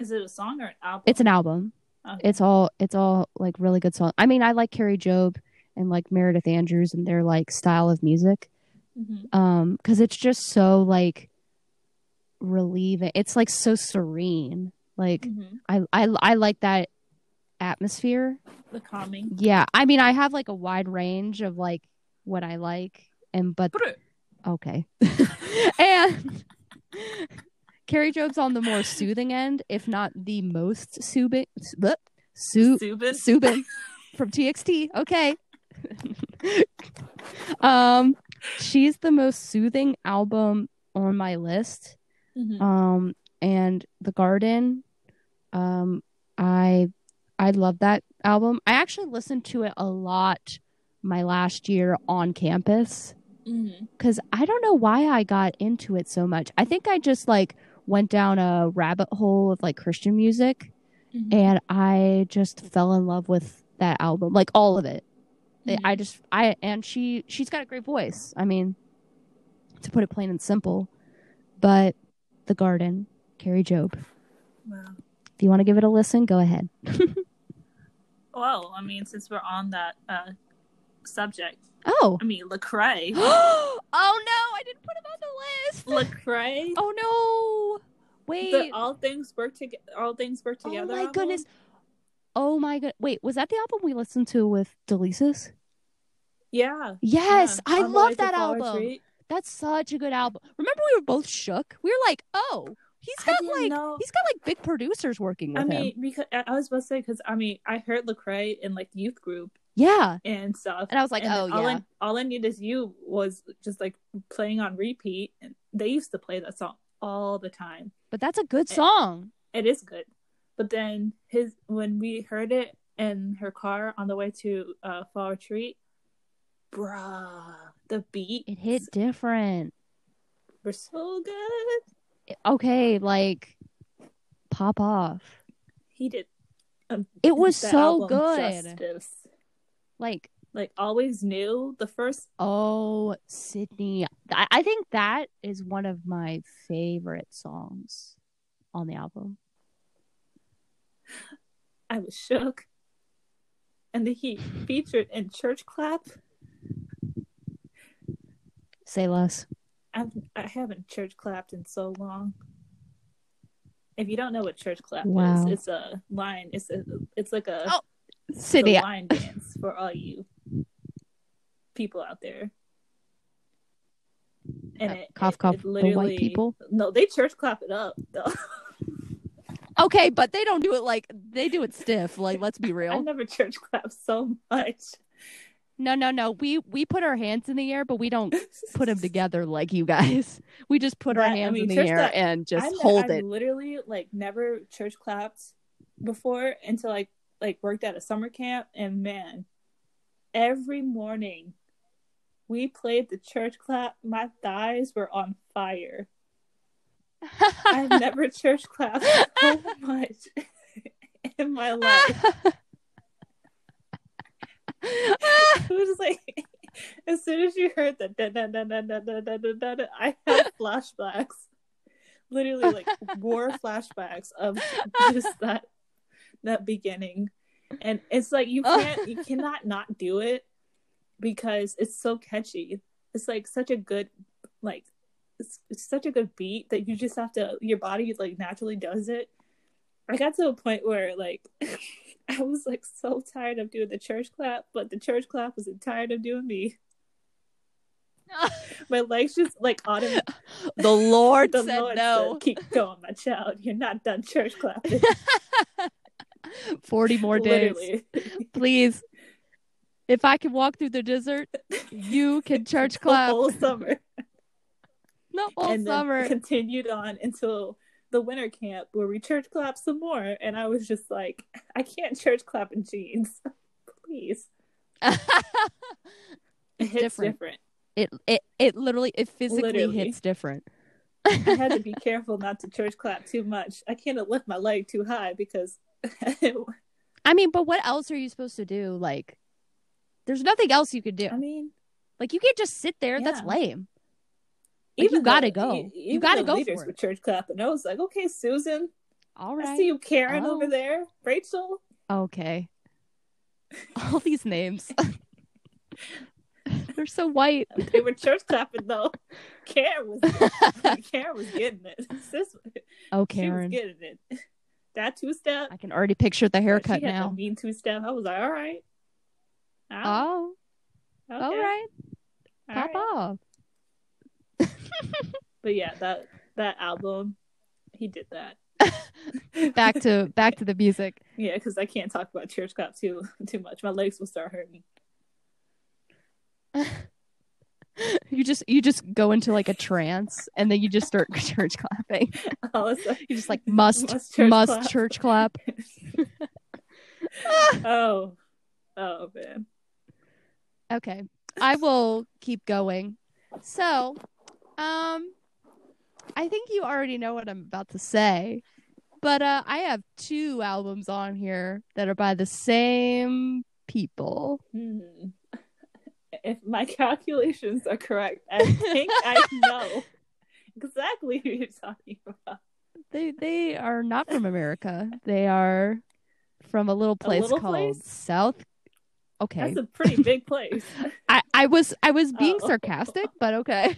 Is it a song or an album? it's an album. Okay. It's all it's all like really good song. I mean, I like Kari Jobe and like Meredith Andrews and their like style of music. Mhm. um because it's just so like relieving it's like so serene like Mhm. I, I i like that atmosphere The calming. yeah i mean i have like a wide range of like what i like and but okay and Kari Jobe's on the more soothing end if not the most soothing su- Soobin. Soobin from TXT. Okay. um, she's the most soothing album on my list. Mhm. Um, and The Garden. Um, I I love that album. I actually listened to it a lot my last year on campus Mm-hmm. because I don't know why I got into it so much. I think I just like went down a rabbit hole of like Christian music, Mm-hmm. and I just fell in love with that album, like all of it. I- I just I and she she's got a great voice. I mean, to put it plain and simple, but The Garden, Kari Jobe. Wow. If you want to give it a listen, go ahead. Well, I mean, since we're on that uh, subject, Oh. I mean, Lecrae. oh no, I didn't put him on the list. Lecrae. Oh no. Wait. The all things work together. All things work oh together. my album? goodness. Oh my god. Wait, was that the album we listened to with Delices? Yeah. Yes, yeah. I On love that album. Retreat. That's such a good album. Remember we were both shook? We were like, "Oh, he's got like know. he's got like big producers working with I mean, him." because I I was about to say because I mean, I heard Lecrae in like youth group Yeah. and stuff, And I was like, and "Oh, all yeah." I, all I need is you was just like playing on repeat, and they used to play that song all the time. But that's a good song. It is good, but then his when we heard it in her car on the way to uh, Fall Retreat, bruh, the beat It hit different. we're so good. Okay, like pop off. He did. Um, It was so good. justice. Like, Like always knew the first oh, Sydney. I, I think that is one of my favorite songs on the album. I was shook. And then he featured in Church Clap. Say less. I've, I haven't church clapped in so long. If you don't know what church clap Wow. is, it's a line. It's a, it's like a, Oh, a line dance for all you people out there. And Uh, it, cough, it- cough, it the white literally- people? No, they church clap it up though. Okay, but they don't do it like they do it stiff. Like, let's be real. I never church clap so much. No, no, no. We we put our hands in the air, but we don't put them together like you guys. We just put our That- I hands mean, in the air clap- and just I hold I've it. literally like never church clapped before until I like worked at a summer camp and man, every morning we played the church clap. My thighs were on fire. I've never church clapped so much in my life. It was like as soon as you heard da da da da da da da da da, da I had flashbacks. Literally like war flashbacks of just that that beginning. And it's like you oh. can't you cannot not do it because it's so catchy. It's like such a good like it's, it's such a good beat that you just have to your body like naturally does it. I got to a point where like I was like so tired of doing the church clap, but the church clap wasn't tired of doing me. My legs just like automatically the Lord the said Lord no. said, Keep going, my child. You're not done church clapping. Forty more days, please. If I can walk through the desert, you can church the clap whole summer. the whole and summer. then continued on until the winter camp where we church clap some more. And I was just like, I can't church clap in jeans. Please. It It's hits different. different. it it it literally it physically Literally. hits different. I had to be careful not to church clap too much. I can't lift my leg too high because I mean, but what else are you supposed to do? Like, there's nothing else you could do. I mean, Like, you can't just sit there. That's lame. Like, you gotta go. e- You gotta go leaders for it. church clapping. I was like, okay, Susan, All I see you, Karen Oh. over there, Rachel. Okay. All these names. They're so white. They were church clapping though. Karen was Karen was getting it. Sis, Oh, she was getting it. That two step. I can already picture the haircut she had now. mean two step. I was like, all right. Oh, Oh, okay, all right. all Pop right. off. But yeah, that that album, he did that. Back to back to the music. Yeah, because I can't talk about church clap too too much. My legs will start hurting. You just you just go into like a trance and then you just start church clapping. All of a You just like must Must must church church, clap. clap. oh, oh man. Okay. I will keep going. So, um I think you already know what I'm about to say. But uh I have two albums on here that are by the same people. Hmm. If my calculations are correct, I think I know exactly who you're talking about. They they are not from America. They are from a little place little called place? South Okay. That's a pretty big place. I, I was I was being Oh. sarcastic, but okay.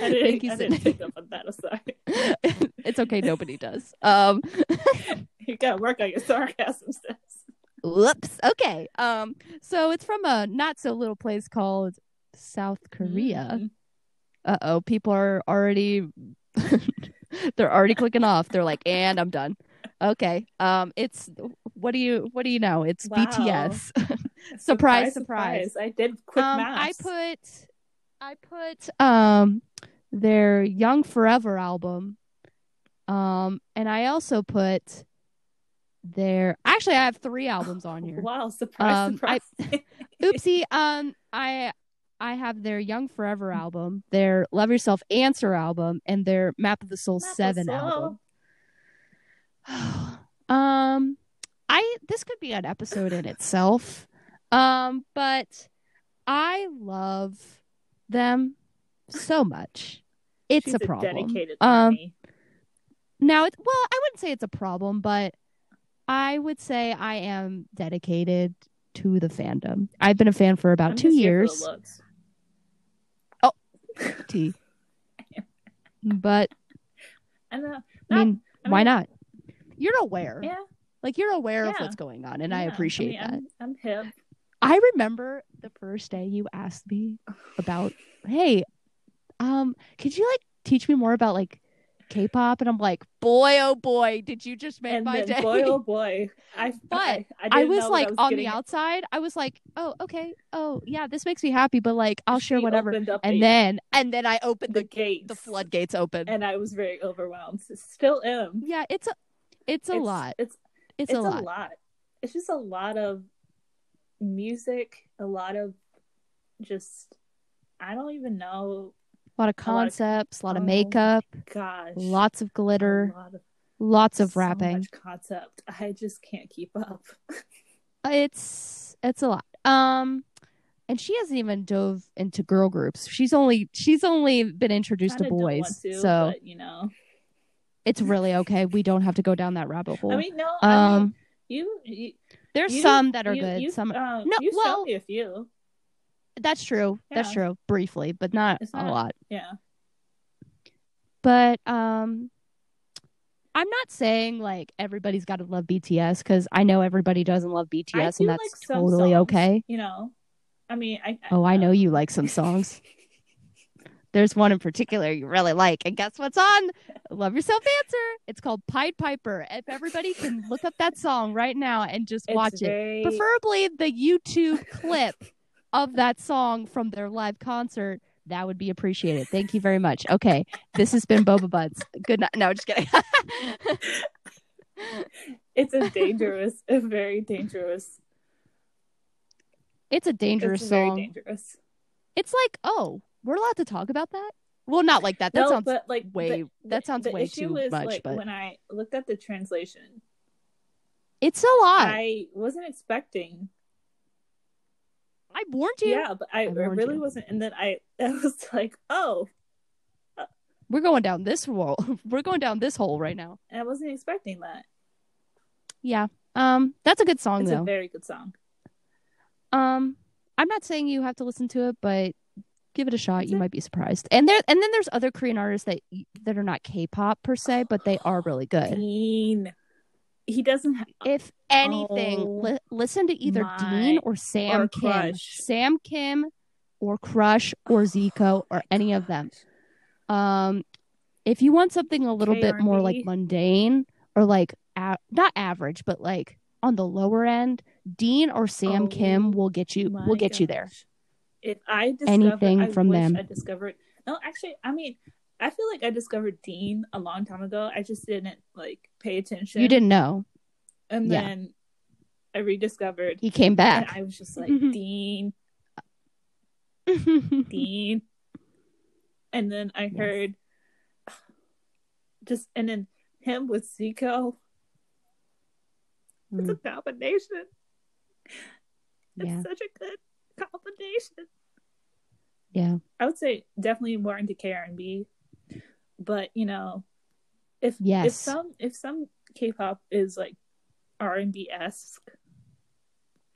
I didn't, Thank you, I didn't pick up on that. I'm sorry. it's okay, nobody does. Um You gotta work on your sarcasm. Whoops. Okay. Um so it's from a not so little place called South Korea. Mm. Uh oh, people are already they're already clicking off. They're like, and I'm done. Okay. Um it's what do you what do you know? It's Wow. BTS. Surprise, surprise. I did quick um, math. I put I put um their Young Forever album. Um and I also put their actually I have three albums on here. Wow, surprise, Um, I- surprise. Oopsie, um I I have their Young Forever album, their Love Yourself Answer album, and their Map of the Soul Map of 7 Soul. album. um I this could be an episode in itself. Um but I love them so much. It's She's a problem. dedicated Um now it's well, I wouldn't say it's a problem, but I would say I am dedicated to the fandom. I've been a fan for about I'm 2 just here for the years. Oh, T. But I know. I mean, I why mean- not? You're aware. Yeah, Like you're aware of what's going on and I yeah. appreciate mean, that. I'm, I'm hip. I remember the first day you asked me about, hey, um, could you like teach me more about like K-pop? And I'm like, boy, oh boy, did you just make And my day? boy, oh boy, I. But I, I, I was like I was on getting the outside, I was like, oh, okay, oh yeah, this makes me happy, but like I'll share She whatever. And a- then and then I opened the the gates, the floodgates open. and I was very overwhelmed. Still am. yeah, it's a it's a It's- lot. It's It's, it's a lot. It's just a lot of music, a lot of just I don't even know. A lot of a lot of- concepts, a lot of oh, makeup, Gosh, lots of glitter, lot of lots of so rapping. much concept. I just can't keep up. It's it's a lot. Um and she hasn't even dove into girl groups. She's only she's only been introduced to Kinda boys. to, so but, you know, it's really okay. We don't have to go down that rabbit hole. I mean, no, I mean, um you, you there's you- some that are good. Some uh, No, you well- me a few. That's true. That's true. Briefly, but not It's a lot. Yeah, But um I'm not saying like everybody's got to love BTS because I know everybody doesn't love BTS I and that's like totally songs, okay. You know, I mean, I. Oh, I know you like some songs. There's one in particular you really like, and guess what's on? Love Yourself Answer. It's called Pied Piper. If everybody can look up that song right now and just watch it, preferably the YouTube clip of that song from their live concert, that would be appreciated. Thank you very much. Okay, this has been Boba Buds. Good night. No, just kidding. It's a dangerous, a very dangerous. it's a dangerous it's very song. dangerous. It's like, oh, we're allowed to talk about that. Well, not like that. That no, sounds but like way- the- that sounds the way issue too was, much, Like, but- when I looked at the translation, It's a lot. I wasn't expecting. I warned you. Yeah, but I, I really you. wasn't. And then I, I was like, oh, We're going down this hole. We're going down this hole right now. I wasn't expecting that. Yeah. Um, that's a good song It's though. a very good song. um, I'm not saying you have to listen to it, but give it a shot. Is you it? might be surprised. And there, and then there's other Korean artists that that are not K-pop per se, but they are really good. He doesn't. Ha- If anything, Oh, li- listen to either Dean or Sam or Kim. Crush. Sam Kim or Crush or Zico or any of them. Um, if you want something a little bit more like mundane or like a- not average, but like on the lower end, Dean or Sam Oh Kim will get you will get you there. if I discovered Anything I from them. I discovered. No, actually, I mean, I feel like I discovered Dean a long time ago. I just didn't like pay attention. You didn't know. and yeah. then I rediscovered, He came and back. I was just like. Dean, Dean, and then I Yes. heard just and then him with Zico. It's a Mm, combination. It's such a good combination. Yeah. I would say definitely more into K R and B, but you know, if if some if some K-pop is like R and B esque,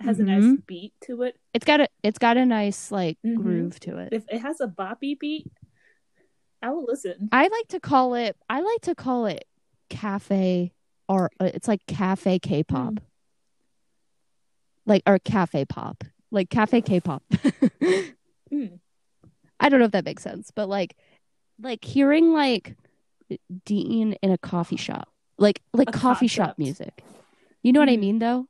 has a nice Mhm. beat to it. It's got a it's got a nice like Mhm. groove to it. If it has a boppy beat, I will listen. I like to call it I like to call it cafe or uh, it's like cafe K-pop. Mm. Like or cafe pop. Like cafe K-pop. Mm. I don't know if that makes sense, but like like hearing like Dean in a coffee shop. Like like A coffee shop music. You know what I Mhm. mean though?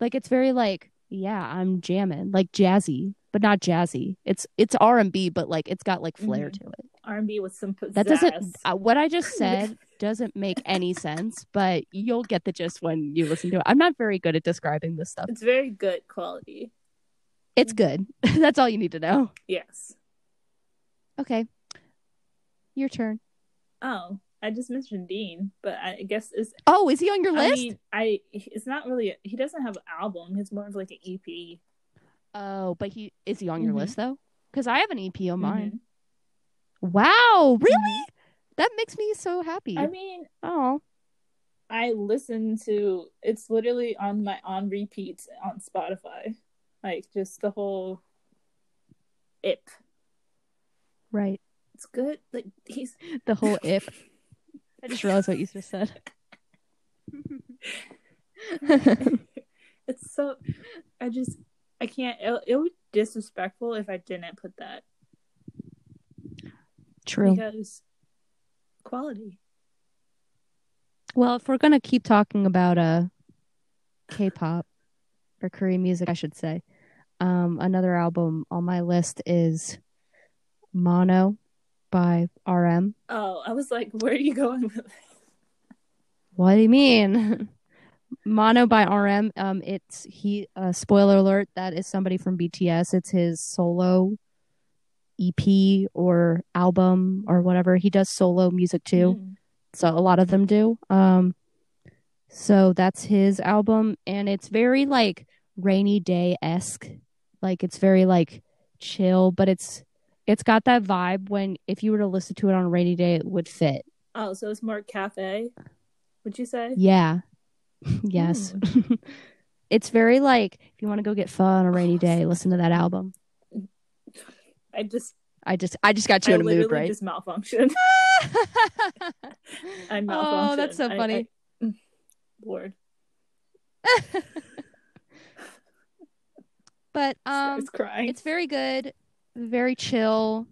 Like it's very like yeah, I'm jamming, like jazzy, but not jazzy. It's it's R&B but like it's got like flair Mhm. to it. R and B with some pizzazz. That doesn't uh, what I just said doesn't make any sense, but you'll get the gist when you listen to it. I'm not very good at describing this stuff. It's very good quality. It's good. That's all you need to know. Yes. Okay. Your turn. Oh, I just mentioned Dean, but I guess it's. Oh, is he on your list? I list? mean, I it's not really. He doesn't have an album. He's more of like an EP. oh, but he is he on your Mhm. list though? Because I have an EP on mine. Mhm. Wow, really? That makes me so happy. I mean, oh, I listen to. It's literally on my on repeats on Spotify, like just the whole. Ip. right. It's good. Like he's The whole if. I just realized what you just said. it's so. I just I can't. It, it would be disrespectful if I didn't put that True. because quality. Well, if we're gonna keep talking about uh K-pop or Korean music, I should say, um, another album on my list is Mono by RM. Oh, I was like, where are you going with? This? What do you mean? Mono by RM. Um, it's he. Uh, spoiler alert: that is somebody from BTS. It's his solo EP or album or whatever. He does solo music too. Mm. so a lot of them do um so that's his album and it's very like rainy day-esque like it's very like chill but it's it's got that vibe when if you were to listen to it on a rainy day it would fit Oh, so it's more cafe. Would you say? yeah yes it's very like if you want to go get fun on a rainy day listen to that album I just, i just i just got you I in a mood right just malfunctioned. I malfunctioned. oh that's so funny I- mm, Lord, but um. It's very good, very chill.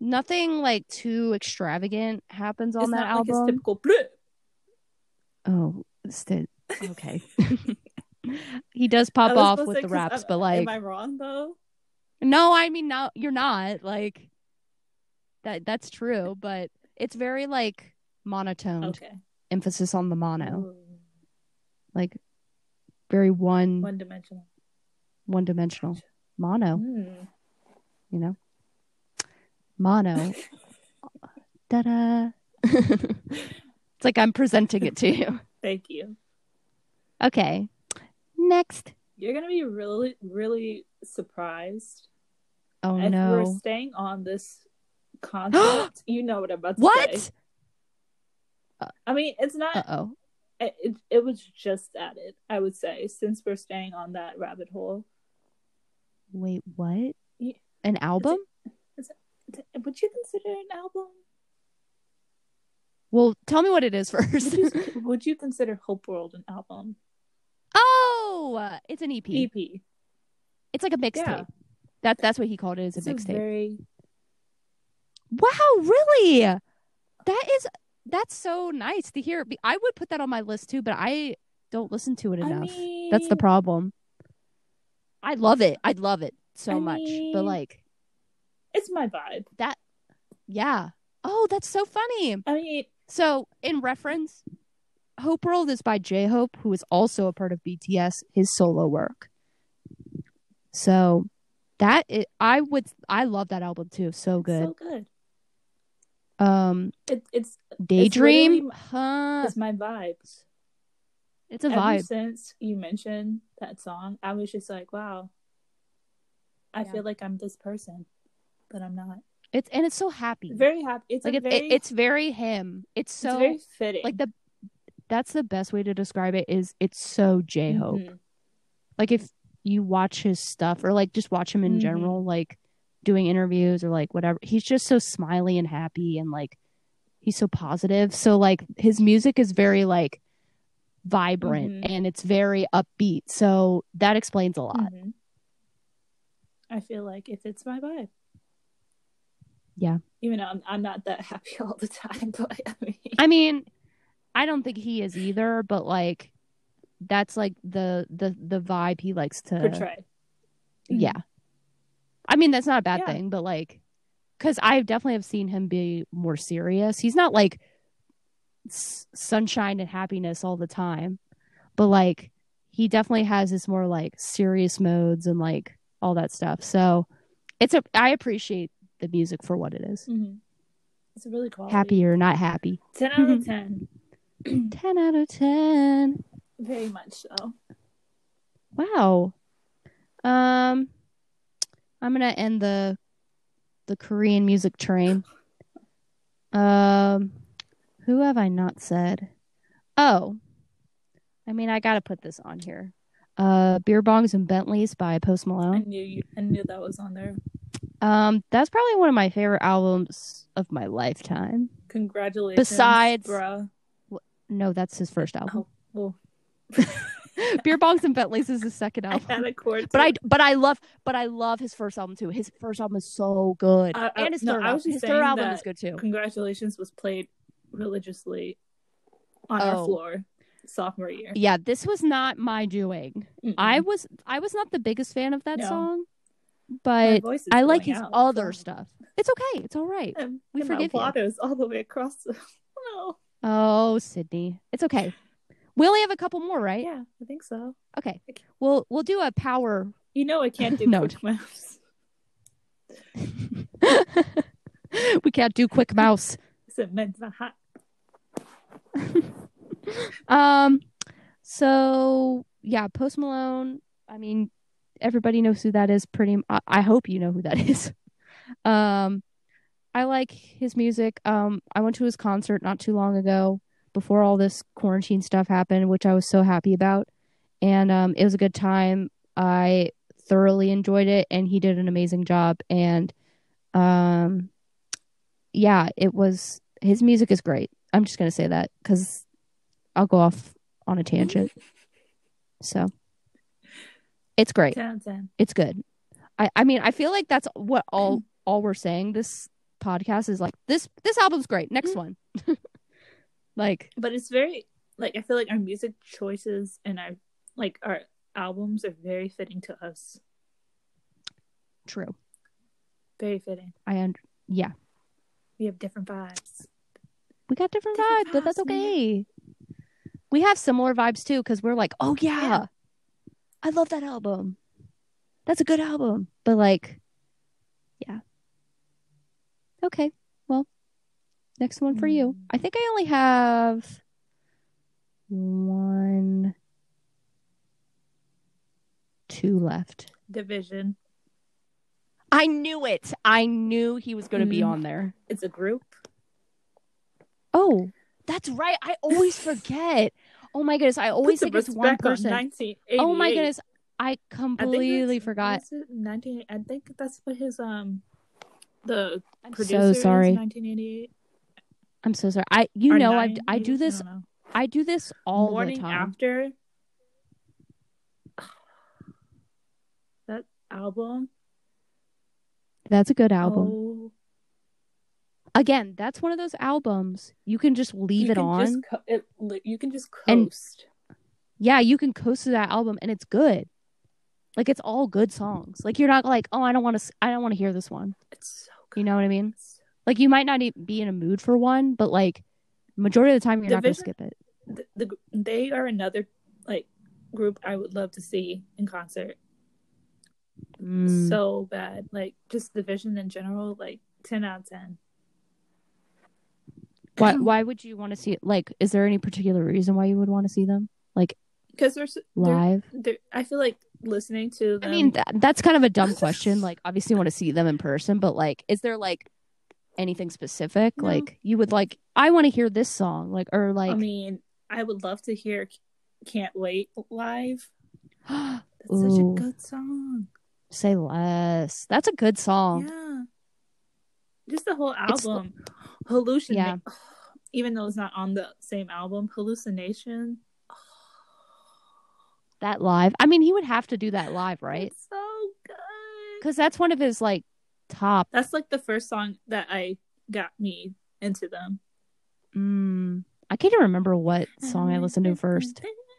Nothing like too extravagant happens on It's that not like album. typical. bleh. oh, st- okay. he does pop off with to- the raps, but like, am I wrong though? no, I mean, no, you're not. Like, that that's true, but it's very like monotoned. Okay. Emphasis on the mono, Ooh, like very one One dimensional. one dimensional mono. Mm. You know, mono. Da da. it's like I'm presenting it to you. Thank you. Okay. Next. You're gonna be really, really surprised Oh if we're staying on this concept. you know what I'm about to say. What? I mean, it's not. Oh. it, it, it was just added, I would say, since we're staying on that rabbit hole. Wait, what? An album? Would you consider an album? Well, tell me what it is Would first. you, would you consider Hope World an album? oh, uh, it's an EP. EP. It's like a mixtape. Yeah. That that's what he called it. Is a mixtape. very Wow, really? That is that's so nice to hear. I would put that on my list too, but I don't listen to it I enough. that's the problem. I love it. I'd love it. So I much, but like, It's my vibe. That, yeah. Oh, that's so funny. I mean, So, in reference, Hope World is by J Hope, who is also a part of BTS, his solo work. So, that i I would I love that album too. So good. so good. um, It, it's Daydream, literally- huh? it's my vibes. It's a Ever vibe. since you mentioned that song, I was just like, wow. I Yeah. feel like I'm this person, but I'm not. It's and it's so happy. Very happy. It's like it, very, it, it's very him. It's it's so very fitting. like the that's the best way to describe it is it's so J Hope. Mhm. Like if you watch his stuff or like just watch him in Mhm. general, like doing interviews or like whatever, he's just so smiley and happy and like he's so positive. So like his music is very like vibrant Mhm. and it's very upbeat. So that explains a lot. I feel like if it's my vibe. Yeah. Even though I'm, I'm not that happy all the time, but I mean, I mean, I don't think he is either, but like that's like the the the vibe he likes to portray. Mm-hmm. Yeah. I mean, that's not a bad Yeah. thing, but like, because I definitely have seen him be more serious. He's not like s- sunshine and happiness all the time, but like, he definitely has this more like serious modes and like all that stuff. So it's a, I appreciate the music for what it is. Mhm. It's a really cool. Happy or not happy. 10 out of 10. 10 out of 10. Very much so. Wow. Um, I'm gonna end the the Korean music train. Um, who have I not said? Oh, I mean, I gotta put this on here. Uh, Beer Bongs and Bentleys by Post Malone. I knew you. I knew that was on there. Um, that's probably one of my favorite albums of my lifetime. Congratulations. Besides- bruh. No, that's his first album. Oh, well, Beer Bongs and Bentleys is his second album. I had a chord. But. I but I love but I love his first album too. His first album is so good, I- I- and his no, third I was just his third album is good too. Congratulations was played religiously on Oh. our floor sophomore year. Yeah, this was not my doing. Mm-mm. I was I was not the biggest fan of that No. song, but I like his out, other so- stuff. It's okay. It's all right. I'm We forgive you. All the way across. The... no. Oh, Sydney, it's okay. We only have a couple more, right? Yeah, I think so. Okay. We'll we'll do a power. You know I can't do Note. quick mouse. we can't do quick mouse. Is it meant for hot? Um. So yeah, Post Malone. I mean, everybody knows who that is. Pretty. I, I hope you know who that is. Um, I like his music. Um, I went to his concert not too long ago, before all this quarantine stuff happened, which I was so happy about, and um, it was a good time. I thoroughly enjoyed it, and he did an amazing job. And um, yeah, it was. His music is great. I'm just gonna say that because I'll go off on a tangent. So it's great. 10 out of 10. It's good. I I mean, I feel like that's what all all we're saying this podcast is like this this album's great. Next mm-hmm. one. like But it's very, like, I feel like our music choices and our, like, our albums are very fitting to us. true. Very fitting. I un- yeah. We have different vibes. We got different, Different vibes, but that's okay. man. We have similar vibes too cuz we're like, "Oh yeah. Yeah. I love that album. That's a good album." But like yeah. Okay. Well, next one for you. Mm. I think I only have one two left. dvsn. I knew it. I knew he was going to be Mm. on there. It's a group. Oh, that's right. I always forget. Oh my goodness, I always think it's one on person. 1988. Oh my goodness, I I completely that's- forgot. was 19, I think that's what his, um, the I'm producer so sorry. is 1988. I'm so sorry. I you Or know I I do this don't. I do this all Morning the time. after that album. That's a good album. Oh, Again, that's one of those albums you can just leave you it on. Co- it, you can just And- coast. Yeah, you can coast to that album and it's good. Like it's all good songs. Like you're not like, oh, I don't want to. I don't want to hear this one. It's so good. You know what I mean? Like you might not be in a mood for one, but like majority of the time you're The not gonna skip it. The, the, they are another like group I would love to see in concert. Mm. So bad. Like just the dvsn in general, like ten out of ten. Why? Why would you want to see it? Like, is there any particular reason why you would want to see them Like, Because they're, live? they're, I feel like listening to I mean, th- that's kind of a dumb question. Like, obviously, you want to see them in person, but like, is there like anything specific? No. Like, you would like, I want to hear this song, like, or like, I mean, I would love to hear "Can't Wait" live. That's such a good song. say less. That's a good song. Yeah, just the whole It's- album. Hallucination. Yeah. Even though it's not on the same album, Hallucination. That live. I mean, he would have to do that live, right? It's so good. Because that's one of his like top. That's like the first song that I got me into them. Mm, I can't even remember what song I listened to first.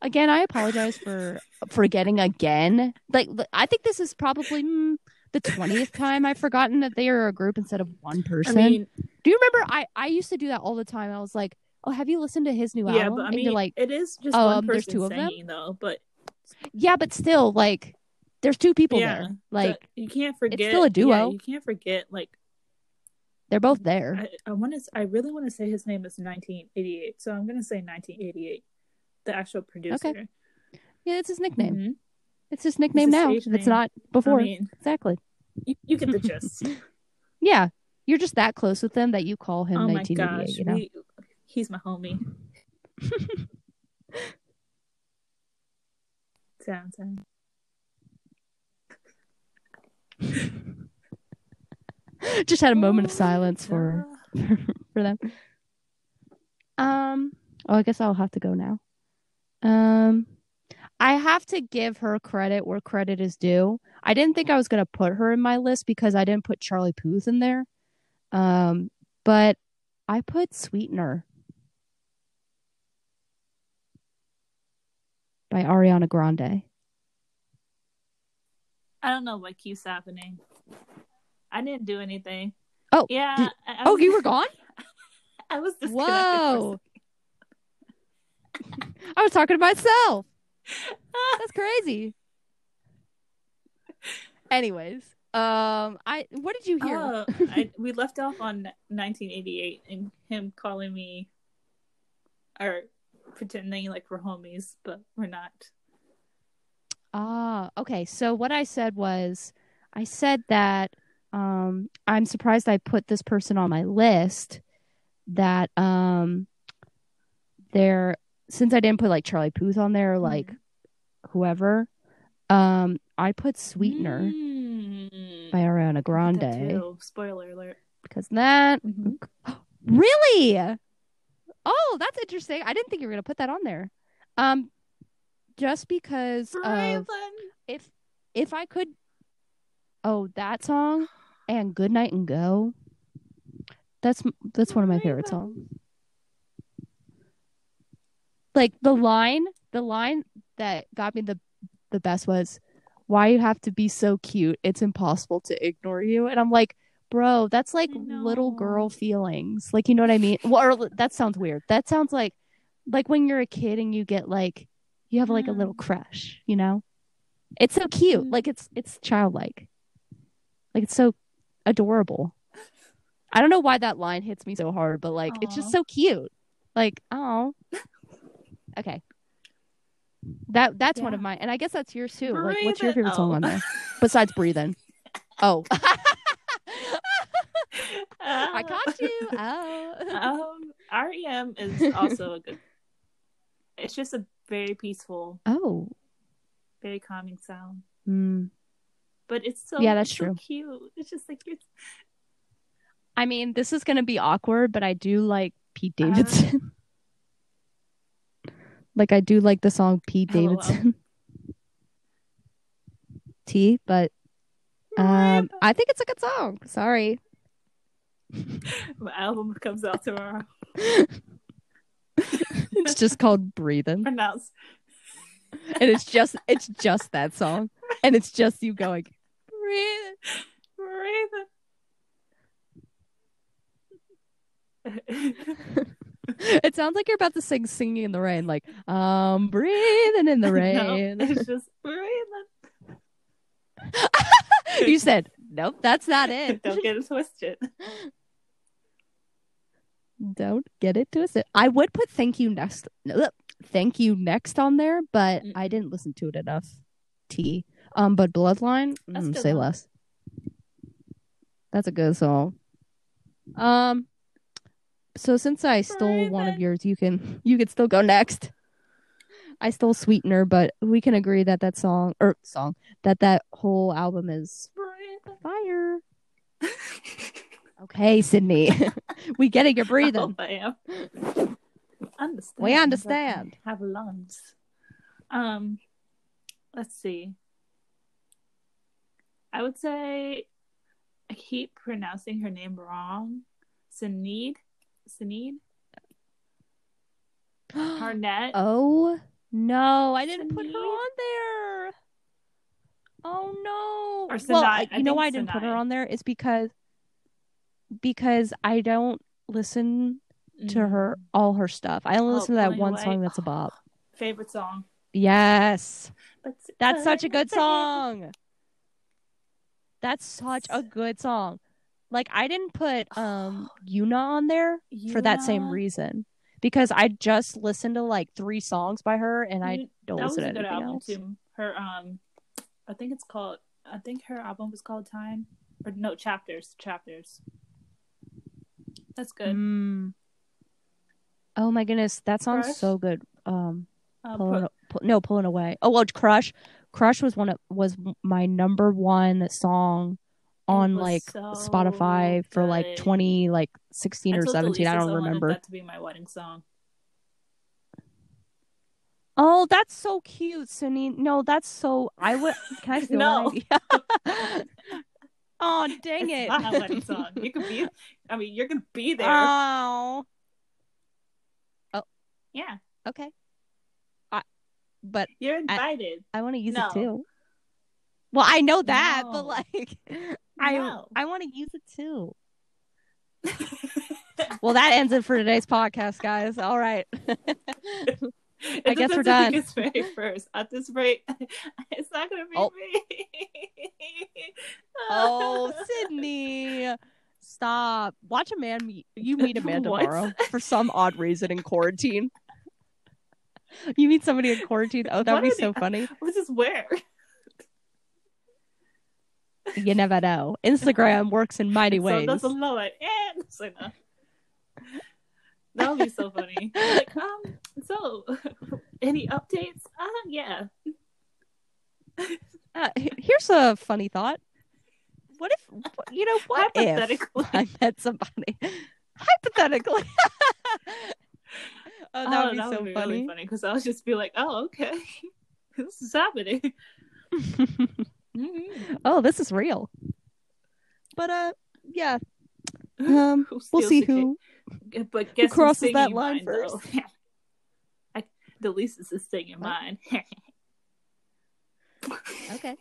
Again, I apologize for forgetting again. Like, I think this is probably mm, the twentieth time I've forgotten that they are a group instead of one I person. mean, do you remember? I I used to do that all the time. I was like, "Oh, have you listened to his new yeah, album?" but I and mean, you're like, it is just oh, one um, there's person two of them? though. But "Yeah, but still, like, there's two people yeah, there. the- Like, you can't forget. It's still a yeah, duo. you can't forget. Like they're both there." I, I want to. I really want to say his name is 1988. So I'm gonna say 1988. The actual producer. Okay. Yeah, it's his nickname. Mhm. It's his nickname his now. It's not before. I mean, exactly. you, you get the gist. Yeah, you're just that close with him that you call him oh my 1988. gosh, you know. we, he's my homie. Sound, sound. just had a moment of silence for for them. Um. Oh, I guess I'll have to go now. Um, I have to give her credit where credit is due. I didn't think I was gonna put her in my list because I didn't put Charlie Puth in there. Um, but I put Sweetener by Ariana Grande. I don't know what keeps happening. I didn't do anything. Oh, yeah. did- I, I Oh, you were gone? I was disconnected. Whoa. I was talking to myself. That's crazy. Anyways, um, I what did you hear? Oh, I, we left off on 1988 and him calling me or pretending like we're homies, but we're not. Ah, okay. So what I said was, I said that um, I'm surprised I put this person on my list. That um, they're since I didn't put like Charlie Puth on there or like whoever, um, I put Sweetener Mm. by Ariana Grande. Spoiler alert. because that Mhm. Really? Oh, that's interesting. I didn't think you were gonna put that on there. Um, just because of if if I could. Oh, that song and "Good Night and Go." That's that's one of my favorite songs. Like the line, the line that got me the the best was, "Why you have to be so cute? It's impossible to ignore you." And I'm like, bro, that's like little girl feelings. Like you know what I mean? Well, or, that sounds weird. That sounds like like when you're a kid and you get like you have like a little crush. You know? It's so cute. Mhm. Like it's it's childlike. Like it's so adorable. I don't know why that line hits me so hard, but like it's just so cute. Like, oh. Okay. That that's one of Yeah. mine. And I guess that's yours too. Like what's your favorite song on there? Besides breathing. Oh. I caught you. Oh. um, REM is also a good. It's just a very peaceful, oh. very calming sound, Mm. but it's so Yeah, that's it's so true. cute. It's just like it's I mean, this is gonna be awkward, but I do like Pete Uh, Davidson. like I do like the song Pete. Davidson. T, but um I think it's a good song. Sorry. My album comes out tomorrow. It's just called Breathing. Pronounce. And it's just it's just that song. And it's just you going Breathing. It sounds like you're about to sing singing in the rain, like um breathing in the No, rain. it's just breathing. you said, Nope, that's not it. Don't get it twisted. Don't get it twisted. I would put thank you next thank you next on there, but Mm. I didn't listen to it enough. T. Um, but Bloodline, mm, say one. less. That's a good song. Um so since I stole one of yours, you can you can still go next. I stole Sweetener, but we can agree that that song or song that that whole album is Breathing. fire. Okay, Sydney, we get it. You're breathing. hope I am. Understand. We understand. Have lungs. Um, let's see. I would say I keep pronouncing her name wrong. Sinead, Sinead Harnett. Oh no, I didn't put her on there. Oh no. Or well, Sinai. I- I you know think why I didn't put her on there? It's because because I don't listen to mm. her all her stuff. I only Oh, listen to that one Away. song that's a bop. Favorite song. Yes. But That's such a good song. That's such a good song. Like I didn't put um Yuna on there for that same reason. Because I just listened to like three songs by her and I don't that was listen a to good anything album else. too. Her um, I think it's called. I think her album was called Time, or no chapters. Chapters. That's good. Mm. Oh my goodness, that song's Crush? so good. Um, Uh, pulling, pro- pull, no, pulling away. Oh well, Crush, Crush was one of was my number one song on like so Spotify for like good. twenty, like sixteen I or seventeen. I don't I remember. that to be my wedding song. Oh, that's so cute, Sunny. No, that's so. I would. Can I steal No. oh, dang it's it! not a wedding song. You could be. I mean, you're gonna be there. Oh, Oh. yeah, okay. I, but you're invited. I want to use No. it too. Well, I know that, but like, I No. I want to use it too. Well, that ends it for today's podcast, guys. All right. I guess we're done. It's very first. At this rate, it's not gonna be Oh. me. oh, Sydney, stop! Watch a man meet you meet a man tomorrow for some odd reason in quarantine. You meet somebody in quarantine. Oh, that would be so funny. This is where? You never know. Instagram works in mighty ways. So a low end. And so no. That would be so funny. Like, um, so any updates? Uh, yeah. Uh, here's a funny thought. What if you know what if Hypothetically. I met somebody hypothetically? oh, that oh, would be that so would be funny. really funny because I'll just be like, oh, okay, this is happening. Mhm. oh, this is real. But uh, yeah. Um, we'll see who. But guess who's crosses that line mine, though? I, the least is singing What? mine. Okay.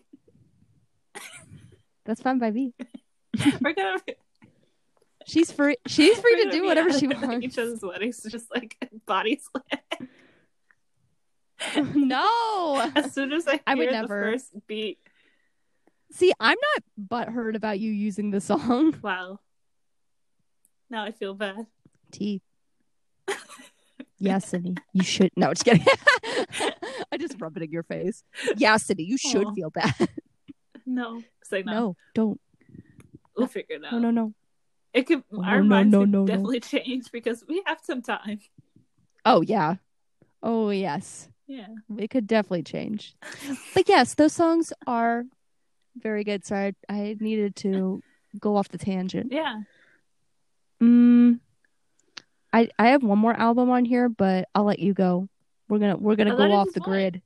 That's fine by me. We're gonna She's free. She's free to do whatever she wants. Each other's weddings, just like body slam. no. As soon as I I would hear never. the first beat, See, I'm not butthurt about you using the song. wow. Now I feel bad. T. Yes, Sydney. You should. No, just kidding. I just rub it in your face. Yeah, Sydney, you should Aw. feel bad. No, say no. No, don't. We'll figure it out. No, no, no. It could. Oh, no, our no, minds no, could no, no. definitely change because we have some time. Oh yeah. Oh yes. Yeah. It could definitely change. But yes, those songs are very good. Sorry, I, I needed to go off the tangent. Yeah. Mm, I I have one more album on here, but I'll let you go. We're gonna we're gonna go off the grid.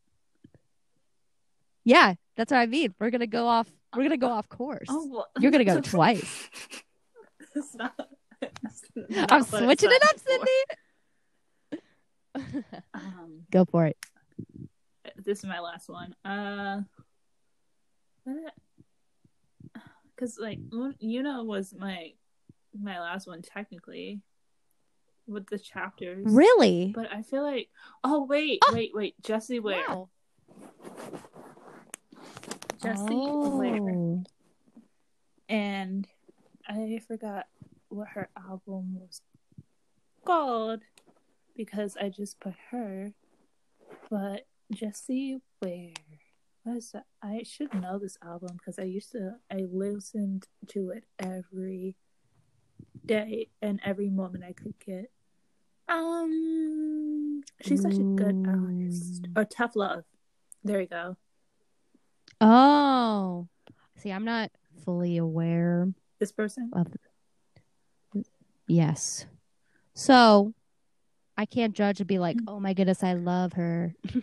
Yeah, that's what I mean. We're gonna go off. We're gonna go off course. Oh, well, You're gonna go twice. Not, I'm switching it up, for. Sydney. Um, Go for it. this is my last one. Uh, because like you know was my my last one technically with the chapters. Really? But I feel like oh wait Oh! wait wait Jessie Ware Wow. Jessie oh. Ware Oh. and I forgot what her album was called because I just put her. But Jessie Ware, what is that? I should know this album because I used to. I listened to it every day and every moment I could get. Um, she's such a good artist. Or Tough Love. There you go. Oh. See, I'm not fully aware This person. of Yes. So I can't judge and be like, Mm. oh my goodness, I love her.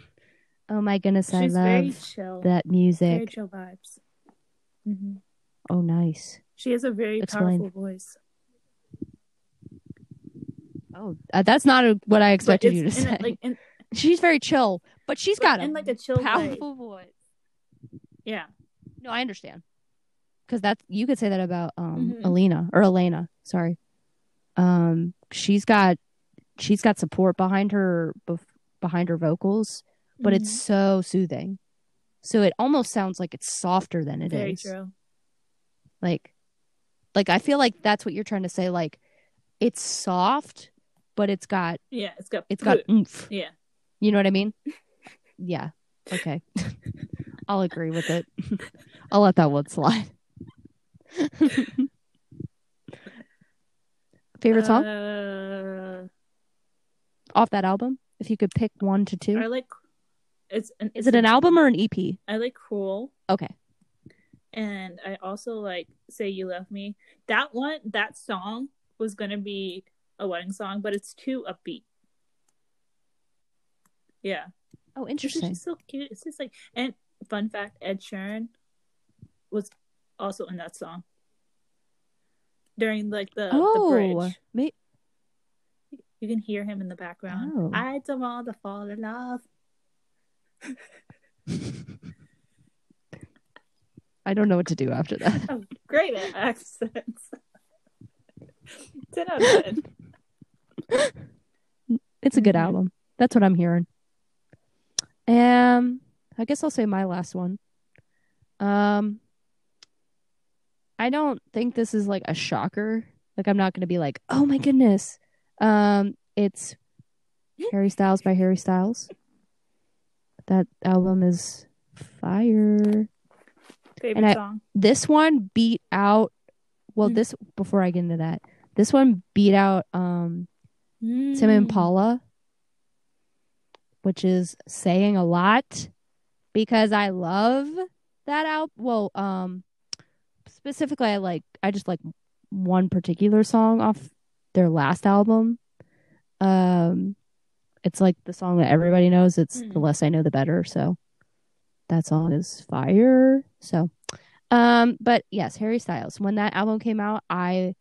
oh my goodness, I She's very love chill. that Very music. chill vibes. hmm Oh, nice. She has a very Explain. powerful voice. Oh, uh, that's not a, what I expected you to say. a- like in, she's very chill, but she's but got in a like a chill way. powerful voice. Yeah. No, I understand. Because that's you could say that about um Mhm. Alina or Elena. Sorry. Um, she's got she's got support behind her bef- behind her vocals, but it's Mhm. so soothing. So it almost sounds like it's softer than it is. very true. Like, like I feel like that's what you're trying to say. Like, it's soft, but it's got Yeah, it's got it's got oomph. yeah. You know what I mean? Yeah. Okay. I'll agree with it. I'll let that one slide. Favorite song Uh, off that album? If you could pick one to two. I like it's an Is it an album or an EP? I like Cruel Okay. and I also like Say You Love Me. That one that song was gonna be a wedding song, but it's too upbeat. Yeah. Oh, It's interesting. just so cute. It's just like and fun fact, Ed Sheeran was also in that song. During like the, the Oh, bridge. may- You can hear him in the background. Oh. I don't want to fall in love. I don't know what to do after that. Oh, great at accents. 10 out of 10. It's a good Mhm. album. That's what I'm hearing. Um, I guess I'll say my last one. Um, I don't think this is like a shocker. Like I'm not going to be like, "Oh my goodness." Um, it's Harry Styles by Harry Styles. That album is fire. Favorite And I- song. This one beat out well, Mm. this before I get into that. This one beat out um Tame Mm. Impala, which is saying a lot because I love that album. Well, um, specifically, I like I just like one particular song off their last album. Um, it's like the song that everybody knows. It's the Mm. less I know, the better. So that song is fire. So, um, but yes, Harry Styles. When that album came out, I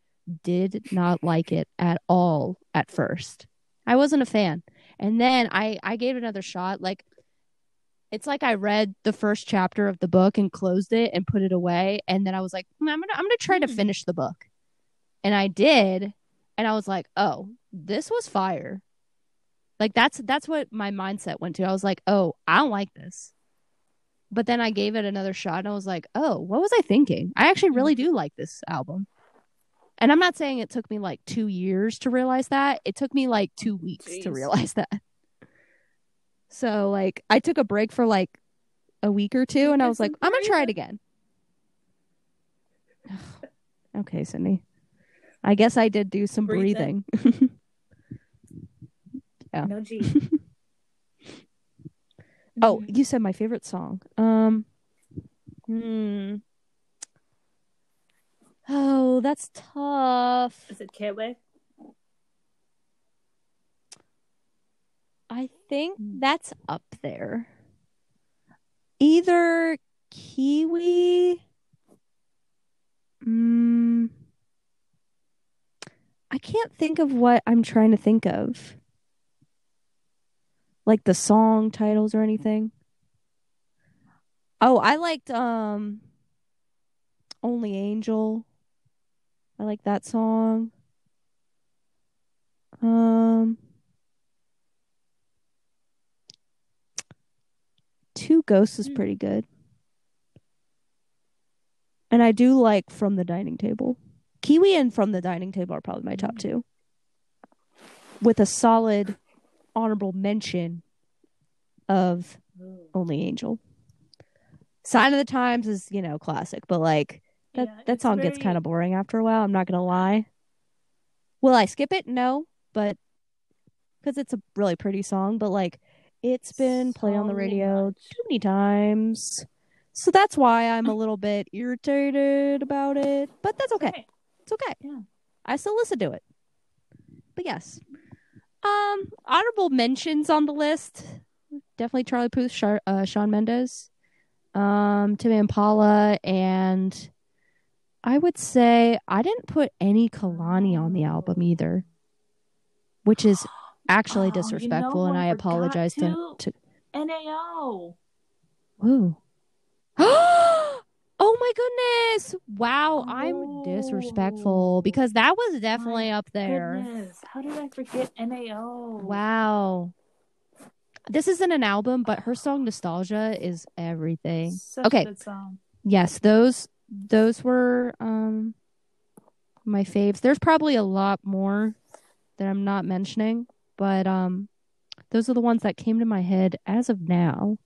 did not like it at all at first. I wasn't a fan. And then I I gave it another shot. Like it's like I read the first chapter of the book and closed it and put it away and then I was like, "Hmm, I'm to I'm to try to Hmm. finish the book. And I did and I was like, "Oh, this was fire." Like that's that's what my mindset went to. I was like, "Oh, I don't like this." But then I gave it another shot and I was like, "Oh, what was I thinking? I actually really do like this album." And I'm not saying it took me like 2 years to realize that. It took me like 2 weeks to realize that. So like I took a break for like a week or two and I was like, I'm going to try it again. okay, Sydney. I guess I did do some Breathing. breathing. Yeah. No G. Oh, you said my favorite song. Um hmm. Oh, that's tough. Is it Kiwi? I think Mm. that's up there. Either Kiwi. Mm, I can't think of what I'm trying to think of. Like the song titles or anything. Oh, I liked um Only Angel. I like that song. Um Two Ghosts is Hmm. pretty good. And I do like From the Dining Table. Kiwi and From the Dining Table are probably my top Mm. two. With a solid honorable mention of oh. Only Angel. Sign of the Times is, you know, classic, but like that Yeah, that song gets kind of boring after a while, I'm not going to lie. Will I skip it? No, but cuz it's a really pretty song, but like it's been played on the radio much. too many times. So that's why I'm a little bit irritated about it, but that's okay. It's okay. Yeah. I still listen to it. But yes. Um, honorable mentions on the list. Definitely Charlie Puth, Shar- uh, Shawn Mendes, um, Tame Impala, and I would say I didn't put any Kehlani on the album either, which is actually Oh, you know disrespectful, and I apologize to, to NAO. Woo. oh my goodness. Wow, I'm Oh. disrespectful because that was definitely up there. Goodness, how did I forget NAO? Wow. This isn't an album, but her song Nostalgia is everything. Such Okay. a good song. Yes, those those were um my faves. There's probably a lot more that I'm not mentioning, but um those are the ones that came to my head as of now.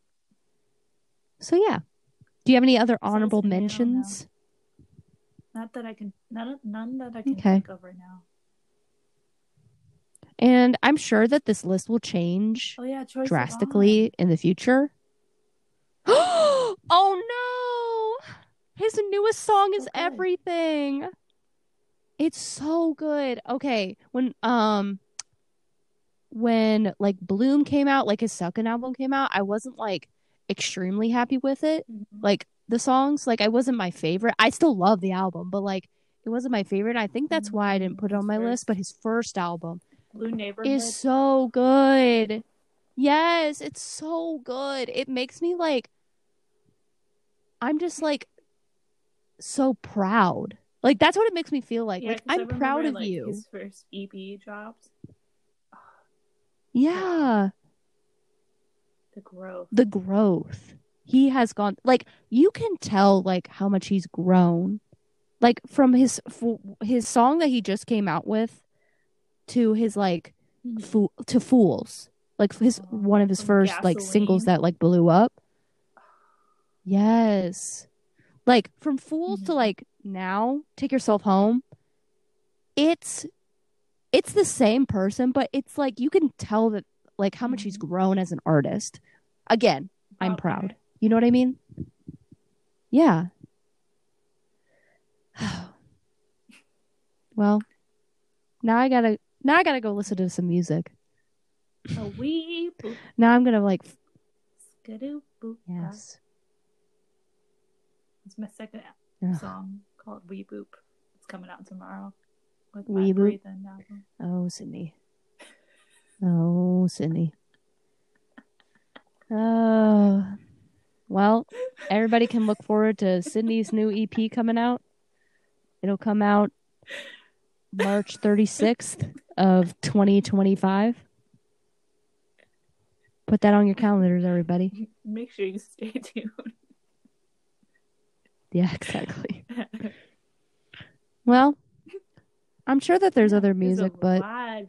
So yeah. Do you have any other honorable mentions? Not that I can, none, none that I can Okay. think of right now. And I'm sure that this list will change Oh yeah, drastically in the future. oh no! His newest song is good. everything. It's so good. Okay, when um when like Bloom came out, like his second album came out, I wasn't like extremely happy with it. Mhm. Like the songs, like I wasn't my favorite. I still love the album, but like it wasn't my favorite. I think that's why I didn't put it on my first- list, but his first album Blue Neighborhood. is so good. Yes, it's so good. It makes me like I'm just like so proud. Like that's what it makes me feel like. Yeah, like I'm proud of like, you. His first EP dropped. Yeah, The growth. the growth. He has gone like you can tell like how much he's grown. Like from his f- his song that he just came out with to his like Mhm. fool to fools like his Oh, one of his first like singles that like blew up yes like from fools to Mhm. like now take yourself home it's it's the same person but it's like you can tell that like how much he's Mhm. grown as an artist again i'm proud you know what i mean yeah well now i gotta now i gotta go listen to some music A wee boop, now i'm gonna like skadoo boop. yes It's my second Ugh. song called Wee Boop. It's coming out tomorrow. With Wee my Boop? breathing album. Oh, Sydney. Oh, Sydney. Oh. Well, everybody can look forward to Sydney's new EP coming out. It'll come out March 36th of 2025. Put that on your calendars, everybody. Make sure you stay tuned. Yeah, exactly. Well, I'm sure that there's other music, a but. I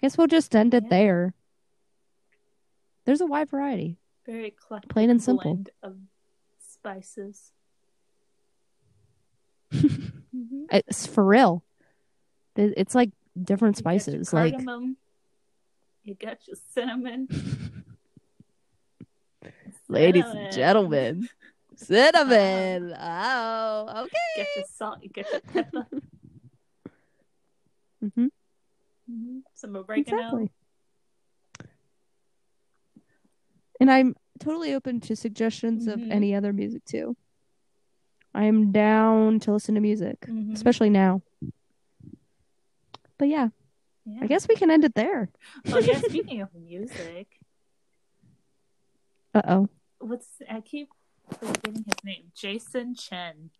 guess we'll just end it Yeah. there. There's a wide variety. Very eclectic Plain and simple. blend of spices. Mhm. It's for real. It's like different You spices. Like. You got your cinnamon. ladies cinnamon. and gentlemen. Cinnamon. Oh, okay. Get your salt. You get your pepper. hmm Mhm. Some oregano. Exactly. And I'm totally open to suggestions of Mhm. any other music too. I am down to listen to music, Mhm. especially now. But yeah, Yeah. I guess we can end it there. Oh yeah. Speaking of music, Uh oh. What's I keep forgetting his name. Jason Chen.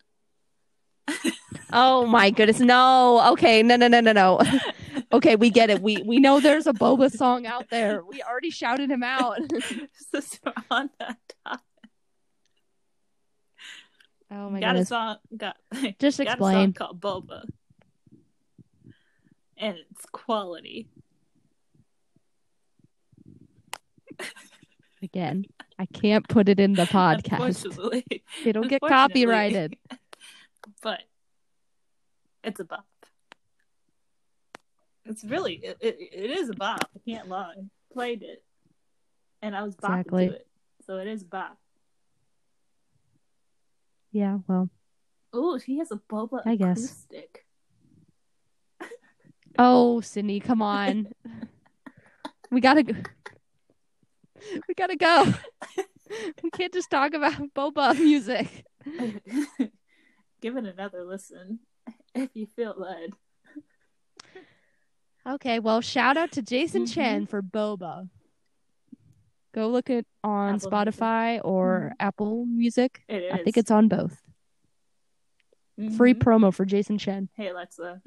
Oh my goodness. No. Okay. No, no, no, no, no. Okay, we get it. We we know there's a Boba song out there. We already shouted him out. so on that topic. Oh my god. got goodness. a song got Just got a song explain. called Boba. And it's quality. Again, I can't put it in the podcast. It'll get copyrighted. But it's a bop. It's really it, it, it is a bop. I can't lie. Played it. And I was bopping Exactly. to it. So it is a bop. Yeah, well. Oh, he has a boba I guess. acoustic. Oh, Sydney, come on. we gotta go. We gotta go. We can't just talk about boba music. Give it another listen if you feel led. Okay, well, shout out to Jason Mhm. Chen for boba. Go look it on Apple Spotify or Apple Music. It is. I think it's on both. Free Mhm. promo for Jason Chen. Hey Alexa,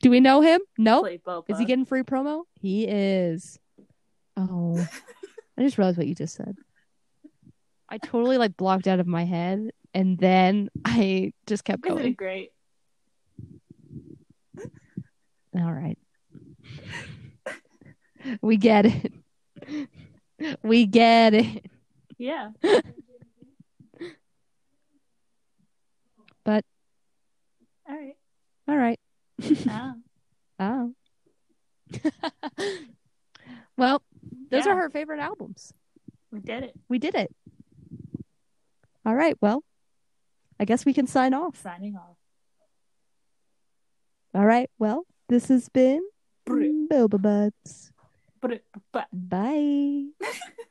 Do we know him? No. Boba. Is he getting free promo? He is. Oh, I just realized what you just said. I totally like blocked out of my head, and then I just kept Isn't it going. great? All right, we get it. We get it. Yeah. But- all right. All right. Ah. Oh. well, those Yeah. are her favorite albums. We did it. We did it. All right. Well, I guess we can sign off. Signing off. All right. Well, this has been. Boba Buds. Brr. Bye.